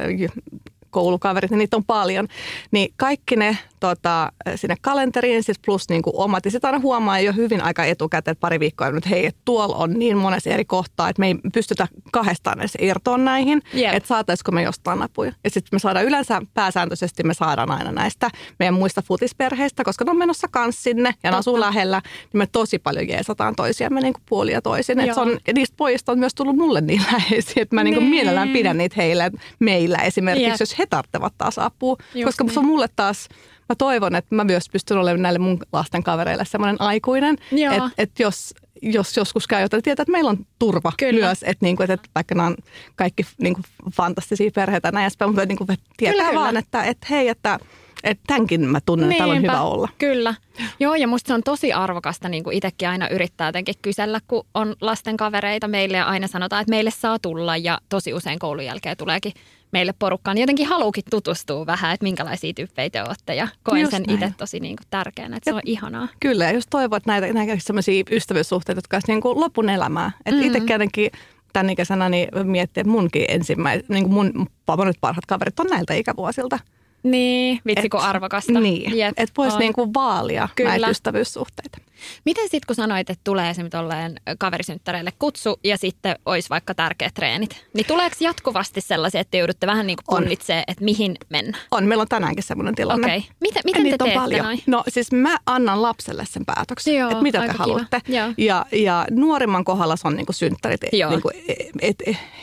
koulukaverit, niin niitä on paljon. Niin kaikki ne tota, sinne kalenteriin, siis plus niin kuin omat. Ja sitten aina huomaa jo hyvin aika etukäteen, että pari viikkoa, että hei, että tuolla on niin monessa eri kohtaa, että me ei pystytä kahdestaan edes irtoon näihin, Jep. että saataisiko me jostain apuja. Ja sitten me saadaan yleensä pääsääntöisesti, me saadaan aina näistä meidän muista futisperheistä, koska ne on menossa kans sinne ja ne asuu lähellä, niin me tosi paljon jeesataan toisiamme niin kuin puolia toisin. Et se on, niistä pojista on myös tullut mulle niin läheisiä, että mä niin kuin Niin. mielellään pidän niitä heille meillä esimerkiksi, Jep. jos he tarvitsevat taas apua. Just koska niin. se on mulle taas, mä toivon, että mä myös pystyn olemaan näille mun lasten kavereille semmoinen aikuinen, että et jos, jos joskus käy jotain, tietää, että meillä on turva Kyllä. myös, että, niinku, että vaikka nämä on kaikki niinku, fantastisia perheitä ja näin edespäin, mutta niinku, että tietää Kyllä, kyllä. vaan, että, että hei, että, että tämänkin mä tunnen, että täällä on hyvä olla. Kyllä. Joo, ja musta se on tosi arvokasta, niin kuin itsekin aina yrittää jotenkin kysellä, kun on lasten kavereita meille ja aina sanotaan, että meille saa tulla ja tosi usein koulun jälkeen tuleekin meille porukkaan. Jotenkin haluukin tutustua vähän, että minkälaisia tyyppejä te olette ja koen Just sen itse tosi niin kuin tärkeänä, että se on ihanaa. Kyllä, ja just toivon, että näitä, näitä sellaisia ystävyyssuhteita, jotka olisivat niin kuin lopun elämää. Että mm. itse jotenkin tämän ikäisenä niin miettii, että munkin ensimmäiset, niin kuin mun monet parhaat kaverit on näiltä ikävuosilta. Niin, vitsi kun arvokasta. Niin, että voisi on. niin kuin vaalia Kyllä. näitä ystävyyssuhteita. Miten sitten kun sanoit, että tulee esimerkiksi tolleen kaverisynttäreille kutsu ja sitten olisi vaikka tärkeät treenit, niin tuleeko jatkuvasti sellaisia, että te joudutte vähän niin kuin On. punnitsemaan, että mihin mennään? On, meillä on tänäänkin semmoinen tilanne. Okei. Miten, Ja miten te teette paljon. noin? No siis mä annan lapselle sen päätöksen, Joo, että mitä te haluatte. Ja, ja nuorimman kohdalla se on niinku synttärit, Joo. niinku, et, et,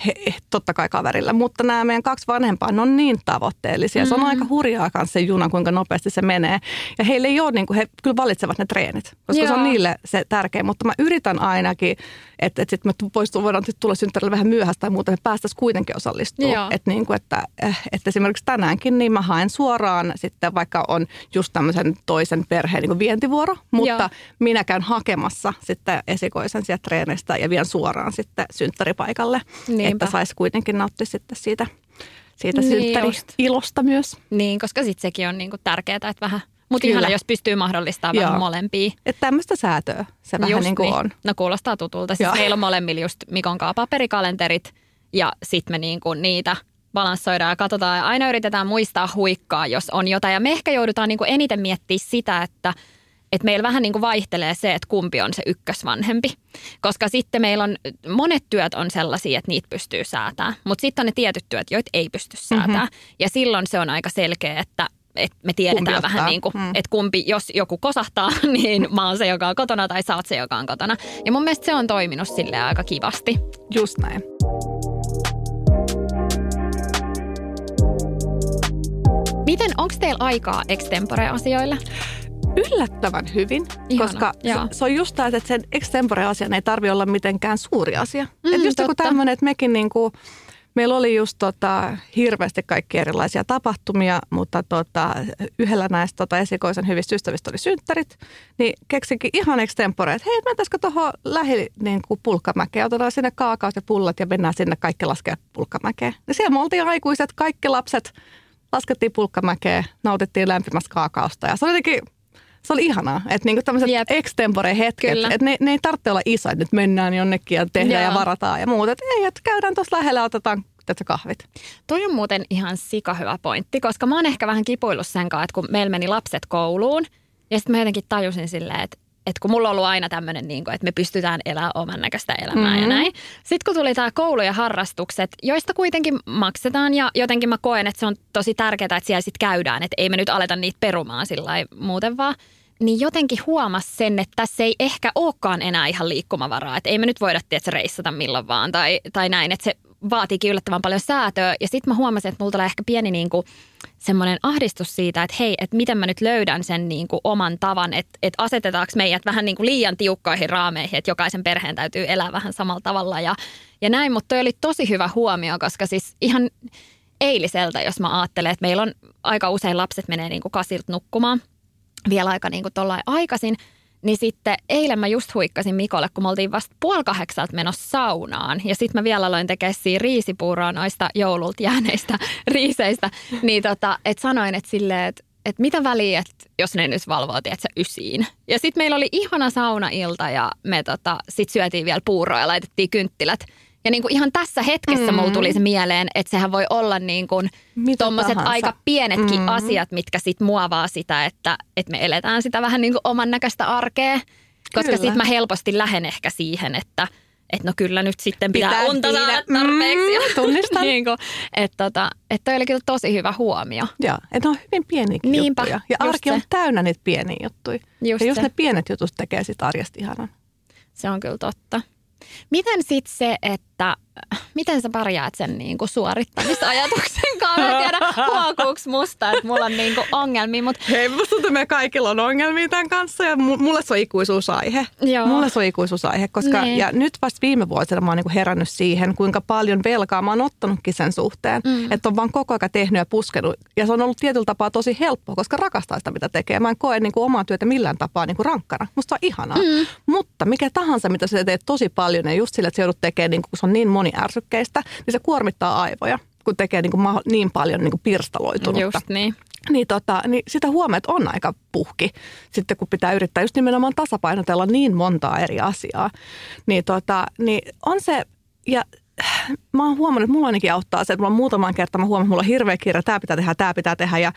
he, he, totta kai kaverilla. Mutta nämä meidän kaksi vanhempaa, ne on niin tavoitteellisia. Se on Mm-hmm. aika hurjaa kanssa se juna, kuinka nopeasti se menee. Ja heille ei ole, niinku, he kyllä valitsevat ne treenit, koska se on niille se tärkeä. Mutta mä yritän ainakin, että, että sitten me vois, voidaan tulla synttärille vähän myöhäistä tai muuta, me päästäisiin kuitenkin osallistumaan. Että niin kuin, että, eh, että esimerkiksi tänäänkin niin mä haen suoraan sitten, vaikka on just tämmöisen toisen perheen niin vientivuoro, mutta Joo. minä käyn hakemassa sitten esikoisen sieltä treenistä ja vien suoraan sitten synttäripaikalle, Niinpä. että saisi kuitenkin nauttia sitten siitä, siitä Niin synttäri-ilosta myös. Niin, koska sitten sekin on niinku tärkeää, että vähän, mutta ihana, jos pystyy mahdollistamaan vähän molempia. Että tämmöistä säätöä se vähän Just niin kuin on. No kuulostaa tutulta. Siis Joo. meillä on molemmilla just Mikon kanssa paperikalenterit ja sitten me niinku niitä balanssoidaan ja katsotaan ja aina yritetään muistaa huikkaa, jos on jotain. Ja me ehkä joudutaan niinku eniten miettiä sitä, että että meillä vähän niin kuin vaihtelee se, että kumpi on se ykkösvanhempi. Koska sitten meillä on, monet työt on sellaisia, että niitä pystyy säätämään. Mutta sitten on ne tietyt työt, joita ei pysty säätämään. Mm-hmm. Ja silloin se on aika selkeä, että että me tiedetään Kumpi vähän niin kuin, Mm. että kumpi, jos joku kosahtaa, [LAUGHS] niin mä oon se, joka on kotona tai sä oot se, joka on kotona. Ja mun mielestä se on toiminut sille aika kivasti. Just näin. Miten, onko teillä aikaa extempore-asioille? Yllättävän hyvin, Ihana, koska joo. se, se on just tämä, että sen extempore-asian ei tarvi olla mitenkään suuri asia. Mm, Mm, just joku tämmöinen, että mekin niinku, meillä oli just tota, hirveästi kaikki erilaisia tapahtumia, mutta tota, yhdellä näistä tota, esikoisen hyvistä ystävistä oli synttärit, niin keksinkin ihan extempore, että hei, mentäisikö tuohon lähi niin kuin pulkkamäkeen, otetaan sinne kaakaot ja pullat ja mennään sinne kaikki laskea pulkkamäkeen. Ja siellä me oltiin aikuiset, kaikki lapset, laskettiin pulkkamäkeen, nautittiin lämpimästä kaakaosta ja se oli jotenkin se oli ihanaa, että niinku tämmöiset Jep. extempore hetket, että ne, ne ei tarvitse olla iso, että nyt mennään jonnekin ja tehdään Joo. ja varataan ja muuta. Että ei, että käydään tuossa lähellä otetaan tätä kahvit. Toi on muuten ihan sika hyvä pointti, koska mä oon ehkä vähän kipuillut sen kanssa, että kun meillä meni lapset kouluun, ja sitten mä jotenkin tajusin silleen, että että kun mulla on ollut aina tämmöinen, niin kuin, että me pystytään elämään oman näköistä elämää mm-hmm. ja näin. Sitten kun tuli tämä koulu ja harrastukset, joista kuitenkin maksetaan ja jotenkin mä koen, että se on tosi tärkeää, että siellä sitten käydään, että ei me nyt aleta niitä perumaan sillä muuten vaan. Niin jotenkin huomas sen, että tässä ei ehkä olekaan enää ihan liikkumavaraa. Että ei me nyt voida tietysti reissata milloin vaan tai, tai näin, että se vaatiikin yllättävän paljon säätöä. Ja sitten mä huomasin, että mulla tulee ehkä pieni niin kuin semmoinen ahdistus siitä, että hei, että miten mä nyt löydän sen niin kuin oman tavan, että, että asetetaanko meidät vähän niin kuin liian tiukkoihin raameihin, että jokaisen perheen täytyy elää vähän samalla tavalla ja, ja näin. Mutta toi oli tosi hyvä huomio, koska siis ihan eiliseltä, jos mä ajattelen, että meillä on aika usein lapset menee niin kuin kasilta nukkumaan vielä aika niin kuin aikaisin, niin sitten eilen mä just huikkasin Mikolle, kun me oltiin vasta puoli kahdeksalta menossa saunaan. Ja sitten mä vielä aloin tekemään siinä riisipuuroa noista joululta jääneistä [LAUGHS] riiseistä. Niin tota, että sanoin, että silleen, että että mitä väliä, että jos ne nyt valvoo, tiedätkö, ysiin. Ja sitten meillä oli ihana saunailta ja me tota, sitten syötiin vielä puuroa ja laitettiin kynttilät. Ja niin kuin ihan tässä hetkessä mm. mulla tuli se mieleen, että sehän voi olla niin kuin tahansa. aika pienetkin Mm. asiat, mitkä sit muovaa sitä, että, että me eletään sitä vähän niin kuin oman näköistä arkea. Koska sitten mä helposti lähden ehkä siihen, että että no kyllä nyt sitten pitää, Pitää unta saada tarpeeksi. Mm, [LAUGHS] tunnistan. niin kuin, että tota, että toi oli kyllä tosi hyvä huomio. Joo, että on hyvin pieniäkin Niinpä, juttuja. Ja arki on se. täynnä niitä pieniä juttuja. Just ja just se. ne pienet jutut tekee sit arjesta ihanan. Se on kyllä totta. Miten sitten se, että miten sä pärjäät sen niin kuin suorittamisajatuksen kanssa? Mä tiedä, huokuuks musta, että mulla on niin kuin ongelmia, mutta Hei, musta tuntuu, että me kaikilla on ongelmia tämän kanssa ja mu- mulle se on ikuisuusaihe. Joo. Mulle se on ikuisuusaihe, koska Niin. ja nyt vasta viime vuosina mä oon niinku herännyt siihen, kuinka paljon velkaa mä oon ottanutkin sen suhteen. Mm. Että on vaan koko ajan tehnyt ja puskenut. Ja se on ollut tietyllä tapaa tosi helppoa, koska rakastaa sitä, mitä tekee. Mä en koe niinku omaa työtä millään tapaa niinku rankkana. Musta on ihanaa. Mm. Mutta mikä tahansa, mitä sä teet tosi paljon ja just sillä, että sä joudut tekemään, niinku, kun se on niin moniärsykkeistä, niin se kuormittaa aivoja kun tekee niinku maho- niin paljon niinku pirstaloitunutta just niin. niin, tota, niin sitä huomeet on aika puhki, sitten kun pitää yrittää just nimenomaan tasapainotella niin montaa eri asiaa. Niin, tota, niin on se, ja mä oon huomannut, että mulla ainakin auttaa se, että mulla on muutaman kertaan, mä huomaan, että mulla on hirveä kirja, tämä pitää tehdä, tämä pitää tehdä, ja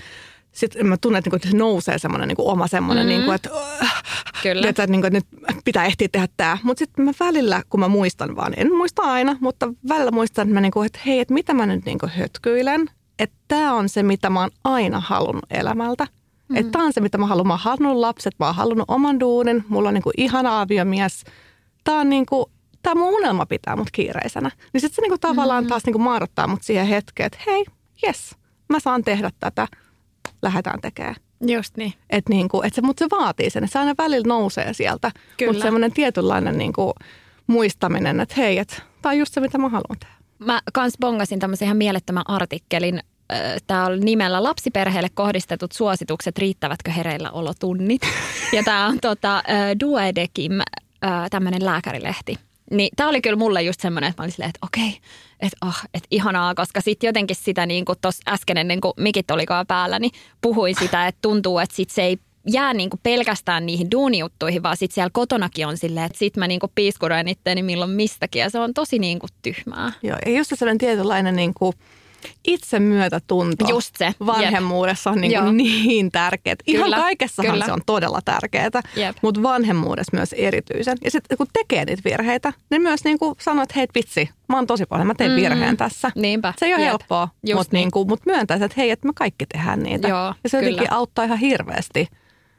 sitten mä tunnen, että, niinku, että se nousee semmoinen niinku oma semmoinen, mm-hmm. niinku, että, äh, Kyllä. että, niinku, että nyt pitää ehtiä tehdä tämä. Mutta sitten mä välillä, kun mä muistan vaan, en muista aina, mutta välillä muistan, että, mä niinku, että hei, että mitä mä nyt niinku hötkyilen. Että tämä on se, mitä mä oon aina halunnut elämältä. Mm. Että tämä on se, mitä mä haluan. Mä oon halunnut lapset, mä oon halunnut oman duunin, mulla on niinku ihana aviomies. Tämä on niinku, tämä mun unelma pitää mut kiireisenä. Niin sitten se niinku tavallaan taas niinku maarattaa mut siihen hetkeen, että hei, yes, mä saan tehdä tätä, lähdetään tekemään. Just niin. Että niinku, et se, mutta se vaatii sen, että se aina välillä nousee sieltä. Kyllä. Mutta semmoinen tietynlainen niinku, muistaminen, että hei, että tämä on just se, mitä mä haluan tehdä. Mä kans bongasin tämmöisen ihan mielettömän artikkelin. Tämä on nimellä Lapsiperheelle kohdistetut suositukset, riittävätkö hereillä olotunnit. Ja tämä on tota, Duedekim, tämmöinen lääkärilehti. Niin tämä oli kyllä mulle just semmoinen, että mä olin silleen, että okei, että oh, että ihanaa, koska sitten jotenkin sitä niin kuin tuossa äsken ennen kuin mikit olikaan päällä, niin puhuin sitä, että tuntuu, että sit se ei jää niin kuin pelkästään niihin duunijuttuihin, vaan sitten siellä kotonakin on silleen, että sit mä niin kuin piiskuroin itteeni milloin mistäkin ja se on tosi niin kuin tyhmää. Joo, ja just se sellainen tietynlainen niinku, itsemyötätunto Just se, jep. vanhemmuudessa on niinku Joo. niin tärkeää. Ihan Kyllä, kaikessahan kyllä. se on todella tärkeää, Jep. mutta vanhemmuudessa myös erityisen. Ja sitten kun tekee niitä virheitä, niin myös niinku sanoo, että hei vitsi, mä oon tosi paljon, mä teen Mm. virheen tässä. Niinpä, Se ei ole jep. helppoa, mutta niin. niinku, mut myöntäisi, että hei, että me kaikki tehdään niitä. Joo, ja se jotenkin kyllä. auttaa ihan hirveästi.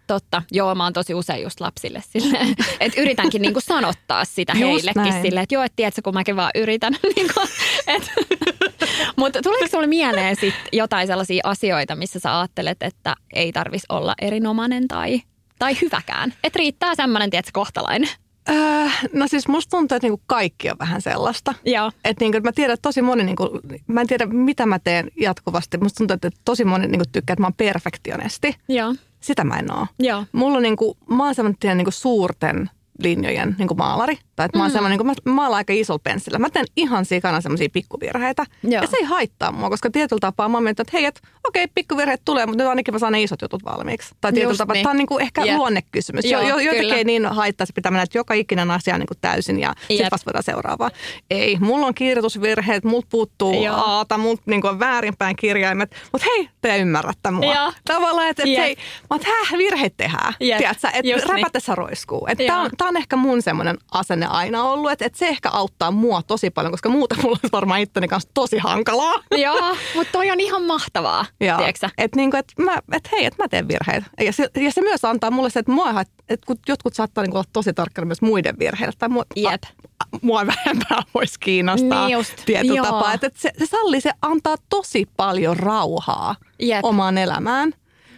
Totta. Joo, mä oon tosi usein just lapsille silleen, [LAUGHS] että yritänkin niinku sanottaa sitä Just heillekin näin. silleen, että joo, että tiedätkö, kun mäkin vaan yritän. [LAUGHS] niinku, et. [LAUGHS] Mutta tuleeko sulle mieleen sit jotain sellaisia asioita, missä sä ajattelet, että ei tarvis olla erinomainen tai, tai hyväkään? Että riittää semmoinen, tiedätkö, kohtalainen. Öö, no siis musta tuntuu, että niinku kaikki on vähän sellaista. Joo. Et niinku, mä tiedän, että tosi moni, niinku, mä en tiedä mitä mä teen jatkuvasti. Musta tuntuu, että tosi moni niinku, tykkää, että mä oon perfektionisti. Joo. Sitä mä en oo. Joo. Mulla on niinku, mä oon niinku suurten linjojen niinku maalari. Tai että mä oon Mm. semmoinen, niinku, mä maalaan aika isolla penssillä. Mä teen ihan sikana semmoisia pikkuvirheitä. Joo. Ja se ei haittaa mua, koska tietyllä tapaa mä oon miettinyt, että hei, et, okei, pikkuvirheet tulee, mutta nyt ainakin mä saan ne isot jutut valmiiksi. Tai tietyllä Just tapaa, niin. tämä on niinku ehkä Jep. luonnekysymys. Joo, jo, jo, jotenkin kyllä. ei niin haittaa, se pitää mennä, että joka ikinen asia on niinku täysin ja sitten vasta voidaan seuraavaa. Ei, mulla on kirjoitusvirheet, multa puuttuu Joo. aata, multa niinku on väärinpäin kirjaimet, mutta hei, te ymmärrätte mua. Joo. Tavallaan, että et, Jep. hei, mä oon, että häh, virheet tehdään. Tiedätkö, että Just niin. räpätessä roiskuu. Että Tää, on, ehkä mun semmoinen asenne aina ollut, että, että se ehkä auttaa mua tosi paljon, koska muuta mulla olisi varmaan itteni kanssa tosi hankalaa. Joo, mutta toi on ihan mahtavaa, tiedätkö? Että niinku, et mä, et hei, että mä teen virheitä. Ja se, ja se myös antaa mulle se, että mua, hait- että kun jotkut saattaa niinku olla tosi tarkkana myös muiden virheillä. Tai mua, Jep. A, mua vähempää voisi kiinnostaa Niin just, tietyllä joo. tapaa. Että et se, se sallii, se antaa tosi paljon rauhaa Jep. omaan elämään,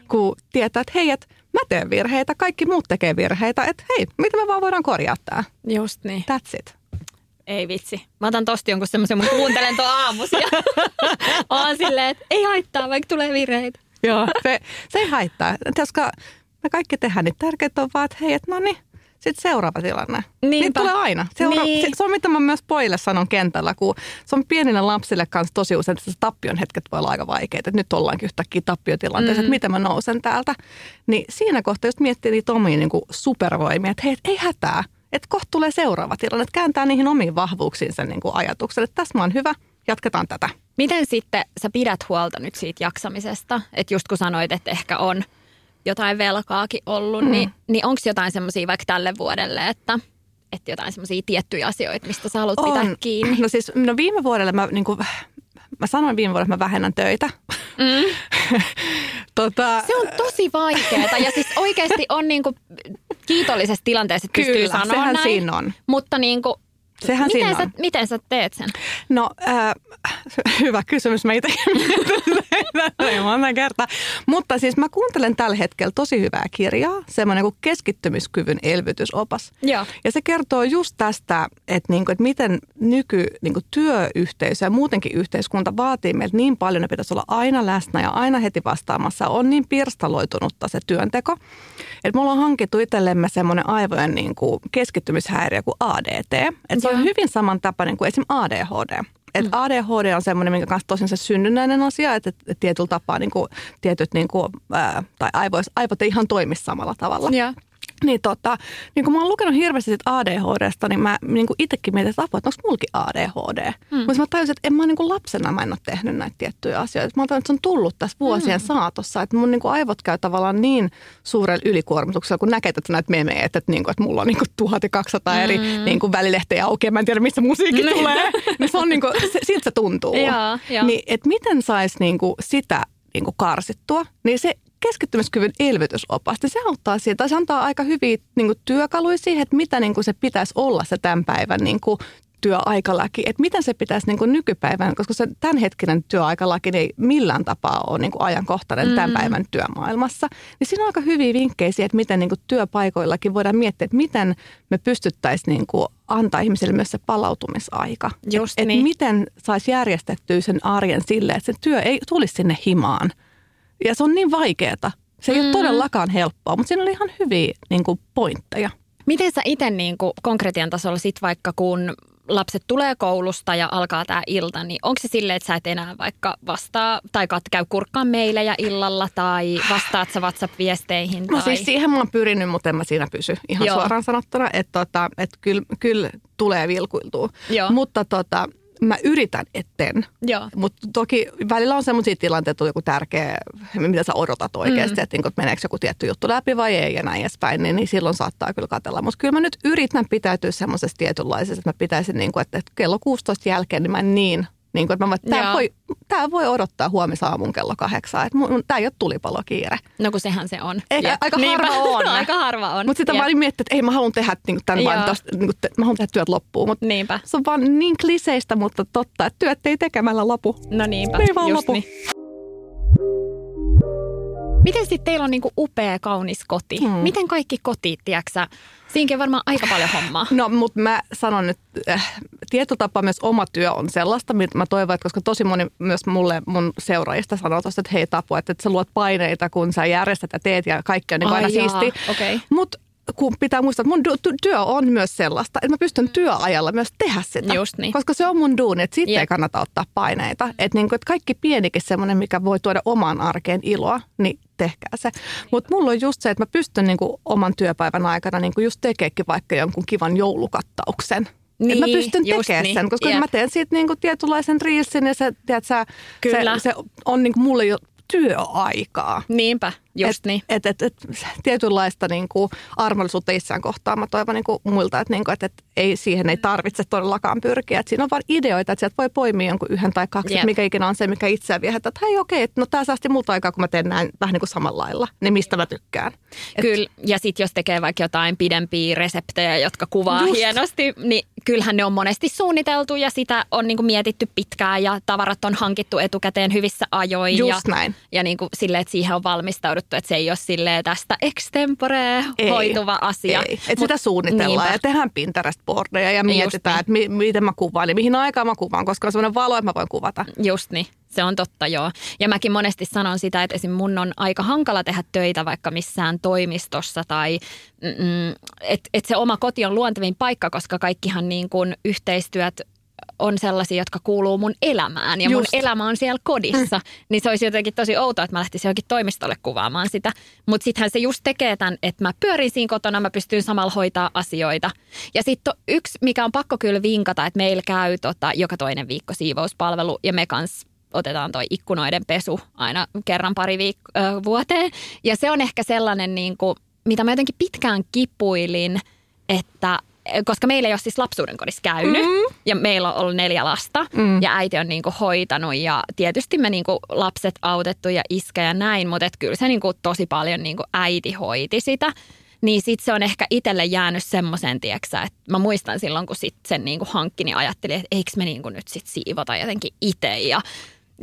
kun tietää, että hei, että mä teen virheitä, kaikki muut tekee virheitä. Että hei, miten me vaan voidaan korjaa tämä? Just niin. That's it. Ei vitsi. Mä otan tosta jonkun semmoisen, mun kuuntelen tuon aamusi ja [LAUGHS] oon silleen, että ei haittaa, vaikka tulee virheitä. Joo, se, se ei haittaa. Koska me kaikki tehdään, niin tärkeintä on vaan, että hei, että no niin, sitten seuraava tilanne. Niinpä. Niitä tulee aina. Seura- Niin. se, on mitä mä myös pojille sanon kentällä, kun se on pienille lapsille kanssa tosi usein, että se tappion hetket voi olla aika vaikeita. Että nyt ollaankin yhtäkkiä tappiotilanteessa, mm. että miten mä nousen täältä. Niin siinä kohtaa just miettii niitä omia niin supervoimia, että hei, et ei hätää. että kohta tulee seuraava tilanne, että kääntää niihin omiin vahvuuksiinsa niin kuin ajatuksen, että tässä mä oon hyvä, jatketaan tätä. Miten sitten sä pidät huolta nyt siitä jaksamisesta? Että just kun sanoit, että ehkä on jotain velkaakin ollut, mm. niin, niin onko jotain semmoisia vaikka tälle vuodelle, että, että jotain semmoisia tiettyjä asioita, mistä sä haluat on. pitää kiinni? No siis no viime vuodelle mä, niin kuin, mä sanoin viime vuodelle, että mä vähennän töitä. Mm. [LAUGHS] tota... Se on tosi vaikeaa ja siis oikeasti on niinku kiitollisessa tilanteessa, että pystyy sanoa näin. siinä on. Mutta niinku, Sehän miten, sä, on. miten sä teet sen? No, äh, [LAUGHS] hyvä kysymys. Mä itsekin mietin [LAUGHS] monta kertaa. Mutta siis mä kuuntelen tällä hetkellä tosi hyvää kirjaa, semmoinen kuin keskittymiskyvyn elvytysopas. Joo. Ja se kertoo just tästä, että, niinku, että miten nyky niinku, työyhteisö ja muutenkin yhteiskunta vaatii meiltä niin paljon, että pitäisi olla aina läsnä ja aina heti vastaamassa. On niin pirstaloitunutta se työnteko, että me ollaan hankittu itsellemme semmoinen aivojen niinku, keskittymishäiriö kuin ADT. Että se on hyvin samantapainen kuin esim. ADHD. Et Mm. ADHD on semmoinen, minkä kanssa tosin se synnynnäinen asia, että, tietyllä tapaa niin kuin, tietyt niin kuin, ää, tai aivois, aivot ei ihan toimi samalla tavalla. Joo. Niin, tota, niin kun mä oon lukenut hirveästi sit ADHDsta, niin mä niin itsekin mietin, että apua, että onko mullakin ADHD. Mm. Mutta mä tajusin, että en mä niin lapsena mä en ole tehnyt näitä tiettyjä asioita. Mä oon että se on tullut tässä vuosien mm. saatossa, että mun niin aivot käy tavallaan niin suurella ylikuormituksella, kun näkee että näitä memejä, että, että, niin kuin, että mulla on niin kuin 1200 mm. eri niin kuin välilehtejä auki ja mä en tiedä, mistä musiikki Niin. tulee. niin se on niin kuin, se, siltä se tuntuu. [LAUGHS] Joo, joo. Niin, että miten saisi niin sitä niin kuin karsittua, niin se keskittymiskyvyn elvytysopas, niin se auttaa siitä. Tai se antaa aika hyviä niin kuin, työkaluja siihen, että mitä niin kuin, se pitäisi olla se tämän päivän niin kuin, työaikalaki, että miten se pitäisi niin kuin nykypäivän, koska se tämänhetkinen työaikalaki ei millään tapaa ole niin kuin ajankohtainen tämän päivän työmaailmassa. Niin siinä on aika hyviä vinkkejä siihen, että miten niin kuin työpaikoillakin voidaan miettiä, että miten me pystyttäisiin niin kuin antaa ihmisille myös se palautumisaika. Just että niin. et miten saisi järjestettyä sen arjen silleen, että se työ ei tulisi sinne himaan. Ja se on niin vaikeaa. Se ei mm. ole todellakaan helppoa, mutta siinä oli ihan hyviä niin kuin pointteja. Miten sä itse niin konkretian tasolla sit vaikka kun lapset tulee koulusta ja alkaa tämä ilta, niin onko se silleen, että sä et enää vaikka vastaa tai kat- käy kurkkaan meilejä illalla tai vastaat sä WhatsApp-viesteihin? No tai... siis siihen mä oon pyrinyt, mutta en mä siinä pysy ihan Joo. Suoraan sanottuna, että tota, et kyllä, kyllä tulee vilkuiltua. Joo. Mutta tota, mä yritän etten. Mutta toki välillä on sellaisia tilanteita, että on joku tärkeä, mitä sä odotat oikeasti, mm. että, että meneekö joku tietty juttu läpi vai ei ja näin edespäin, niin, niin silloin saattaa kyllä katella. Mutta kyllä mä nyt yritän pitäytyä semmoisessa tietynlaisessa, että mä pitäisin, niinku, että, että kello 16 jälkeen, niin mä en niin niin kuin, että mä, tämä voi, tää voi odottaa huomisaamun kello kahdeksan. Että mun, tämä ei ole tulipalokiire. No kun sehän se on. Eikä, Ja- aika Niinpä. harva on. [LAUGHS] aika harva on. Mutta sitä mä olin miettinyt, että ei mä haluan tehdä niin tämän vain tosta, niin kuin, mä haluan tehdä työt loppuun. Mutta Niinpä. se on vaan niin kliseistä, mutta totta, että työt ei tekemällä lopu. No niinpä, Ne ei vaan just lopu. niin. Miten sitten teillä on niinku upea, kaunis koti? Hmm. Miten kaikki kotit, tiedätkö Siinäkin on varmaan aika paljon hommaa. No, mutta mä sanon nyt, äh, tietyllä tapaa myös oma työ on sellaista, mitä mä toivon, että koska tosi moni myös mulle mun seuraajista sanoo tuosta, että hei Tapu, että, että sä luot paineita, kun sä järjestät ja teet ja kaikki on niin Ai aina jaa, siisti. okei. Mutta kun pitää muistaa, että mun työ on myös sellaista, että mä pystyn työajalla myös tehdä sitä. Just niin. Koska se on mun duuni, että siitä Jep. ei kannata ottaa paineita. Että niinku, että kaikki pienikin semmoinen, mikä voi tuoda omaan arkeen iloa, niin tehkää se. Mutta mulla on just se, että mä pystyn niinku oman työpäivän aikana niinku just tekeekin vaikka jonkun kivan joulukattauksen. Niin, mä pystyn tekemään niin. sen, koska Jep. mä teen siitä niinku tietynlaisen reelsin ja se, tiedät, sä, Kyllä. se, se on niinku mulle jo työaikaa. Niinpä, just niin. Et, et, et, tietynlaista niin kuin, armollisuutta itseään kohtaan mä toivon niin kuin, muilta, että, niin kuin, että, et, ei, siihen ei tarvitse todellakaan pyrkiä. Et siinä on vain ideoita, että sieltä voi poimia jonkun yhden tai kaksi, että mikä ikinä on se, mikä itseään viehättää. Että hei okei, että no tämä säästi multa aikaa, kun mä teen näin vähän niin kuin samalla lailla. Niin mistä mä tykkään. Et, Kyllä, ja sitten jos tekee vaikka jotain pidempiä reseptejä, jotka kuvaa Just. hienosti, niin kyllähän ne on monesti suunniteltu ja sitä on niinku mietitty pitkään ja tavarat on hankittu etukäteen hyvissä ajoin. Just ja, näin. Ja niinku silleen, että siihen on valmistauduttu, että se ei ole silleen tästä extempore hoituva asia. Ei. Et Mut- sitä suunnitellaan niinpä. ja tehdään Pinterest-boardeja ja mietitään, niin. että mi- miten mä kuvaan ja mihin aikaan mä kuvaan, koska on sellainen valo, että mä voin kuvata. Just niin, se on totta joo. Ja mäkin monesti sanon sitä, että esim. mun on aika hankala tehdä töitä vaikka missään toimistossa tai että et se oma koti on luontevin paikka, koska kaikkihan niin kuin yhteistyöt on sellaisia, jotka kuuluu mun elämään ja Just. mun elämä on siellä kodissa, mm. niin se olisi jotenkin tosi outoa, että mä lähtisin johonkin toimistolle kuvaamaan sitä. Mutta sittenhän se just tekee tämän, että mä pyörin siinä kotona, mä pystyn samalla hoitaa asioita. Ja sitten yksi, mikä on pakko kyllä vinkata, että meillä käy tota, joka toinen viikko siivouspalvelu ja me kanssa otetaan toi ikkunoiden pesu aina kerran pari viik- vuoteen. Ja se on ehkä sellainen, niin kuin, mitä mä jotenkin pitkään kipuilin, että koska meillä ei ole siis lapsuuden kodissa käynyt mm. ja meillä on ollut neljä lasta mm. ja äiti on niinku hoitanut ja tietysti me niinku lapset autettu ja iskä ja näin, mutta et kyllä se niinku tosi paljon niinku äiti hoiti sitä. Niin sit se on ehkä itselle jäänyt semmoisen, tieksä, että mä muistan silloin, kun sit sen niinku hankki, niin ajattelin, että eikö me niinku nyt sit siivota jotenkin itse ja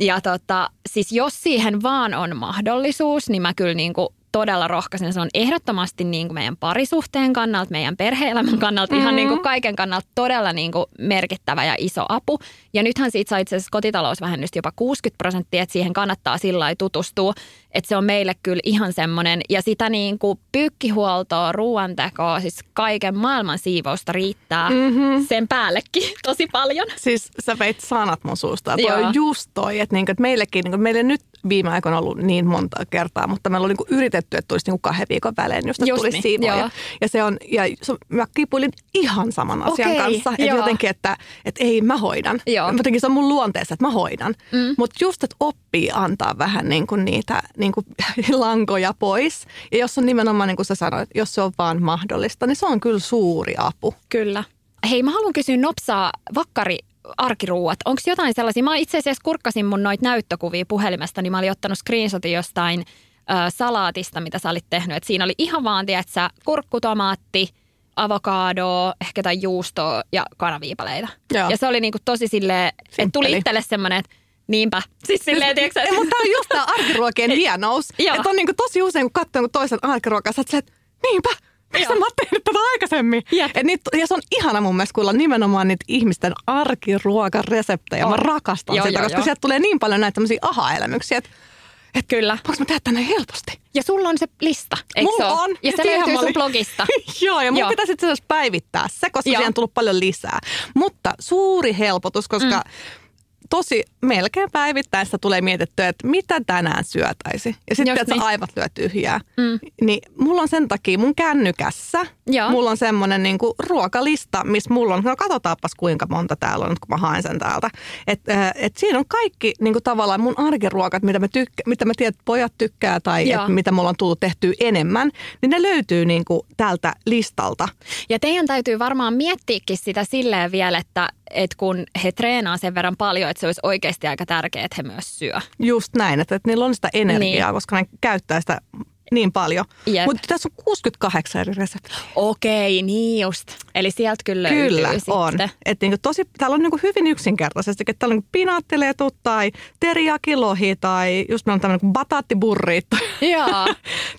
ja tota, siis jos siihen vaan on mahdollisuus, niin mä kyllä niinku todella rohkaisen. Se on ehdottomasti niin kuin meidän parisuhteen kannalta, meidän perhe-elämän kannalta, mm-hmm. ihan niin kuin kaiken kannalta todella niin kuin merkittävä ja iso apu. Ja nythän siitä saa itse asiassa kotitalousvähennystä jopa 60 prosenttia, että siihen kannattaa sillä tutustua. Että se on meille kyllä ihan semmoinen. Ja sitä niin kuin pyykkihuoltoa, ruoantekoa, siis kaiken maailman siivousta riittää mm-hmm. sen päällekin [LAUGHS] tosi paljon. Siis sä veit sanat mun suusta. Joo. on just toi, että, niinku, että meillekin, niinku, meille nyt viime aikoina ollut niin monta kertaa, mutta meillä on niinku yritetty, että tulisi niinku kahden viikon välein, josta Just tulisi niin, siivoja. joo. Ja se on, ja se, mä kipuilin ihan saman asian Okei, kanssa. Että joo. jotenkin, että, että ei mä hoidan. Joo. Jotenkin se on mun luonteessa, että mä hoidan. Mm. Mutta just, että oppii antaa vähän niinku niitä niinku [LAUGHS] lankoja pois. Ja jos on nimenomaan, niin kuin sä sanoit, jos se on vaan mahdollista, niin se on kyllä suuri apu. Kyllä. Hei, mä haluan kysyä nopsaa vakkari arkiruuat. Onko jotain sellaisia? Mä itse asiassa kurkkasin mun noita näyttökuvia puhelimesta, niin mä olin ottanut screenshotin jostain ö, salaatista, mitä sä olit tehnyt. Et siinä oli ihan vaan, tiedätkö, kurkkutomaatti, avokadoa, ehkä jotain juustoa ja kanaviipaleita. Joo. Ja se oli niinku tosi silleen, että tuli itselle semmoinen, että niinpä. Siis silleen, tiedätkö, Ei, mutta tämä on just tämä arkiruokien [LAUGHS] hienous. Että on niinku tosi usein, kun katsoo toisen arkiruokaa, sä että niinpä, miksi Joo. mä oon tehnyt tätä aikaisemmin? Jep. Et niit, ja se on ihana mun mielestä kuulla nimenomaan niitä ihmisten arkiruokareseptejä. Mä On. rakastan Joo, sitä, joo, koska joo. sieltä tulee niin paljon näitä tämmöisiä aha-elämyksiä, että Kyllä. voinko mä tehdä tänne helposti? Ja sulla on se lista, eikö Mulla se on. Ja se siihen löytyy mä sun blogista. [LAUGHS] Joo, ja mun Joo. pitäisi itse asiassa päivittää se, koska Joo. siihen on tullut paljon lisää. Mutta suuri helpotus, koska mm. Tosi melkein päivittäin sitä tulee mietittyä, että mitä tänään syötäisi. Ja sitten että niin. aivat lyö tyhjää. Mm. Niin mulla on sen takia mun kännykässä, Joo. mulla on semmoinen niinku ruokalista, missä mulla on, no katsotaanpas kuinka monta täällä on nyt, kun mä haen sen täältä. Että et siinä on kaikki niinku tavallaan mun arkiruokat, mitä mä, tykkä, mitä mä tiedän, että pojat tykkää tai et mitä mulla on tullut tehtyä enemmän, niin ne löytyy niinku tältä listalta. Ja teidän täytyy varmaan miettiäkin sitä silleen vielä, että, että kun he treenaa sen verran paljon, että se olisi oikeasti aika tärkeää, että he myös syö. Just näin, että, että niillä on sitä energiaa, Niin. koska ne käyttää sitä niin paljon. Jep. Mutta tässä on 68 eri reseptiä. Okei, niin just. Eli sieltä kyllä löytyy Kyllä on. sitten. Et niinku tosi, täällä on niinku hyvin yksinkertaisesti, että täällä on niinku pinaattiletut tai teriyakilohi tai just meillä on tämmöinen bataattiburri. [LAUGHS] Joo.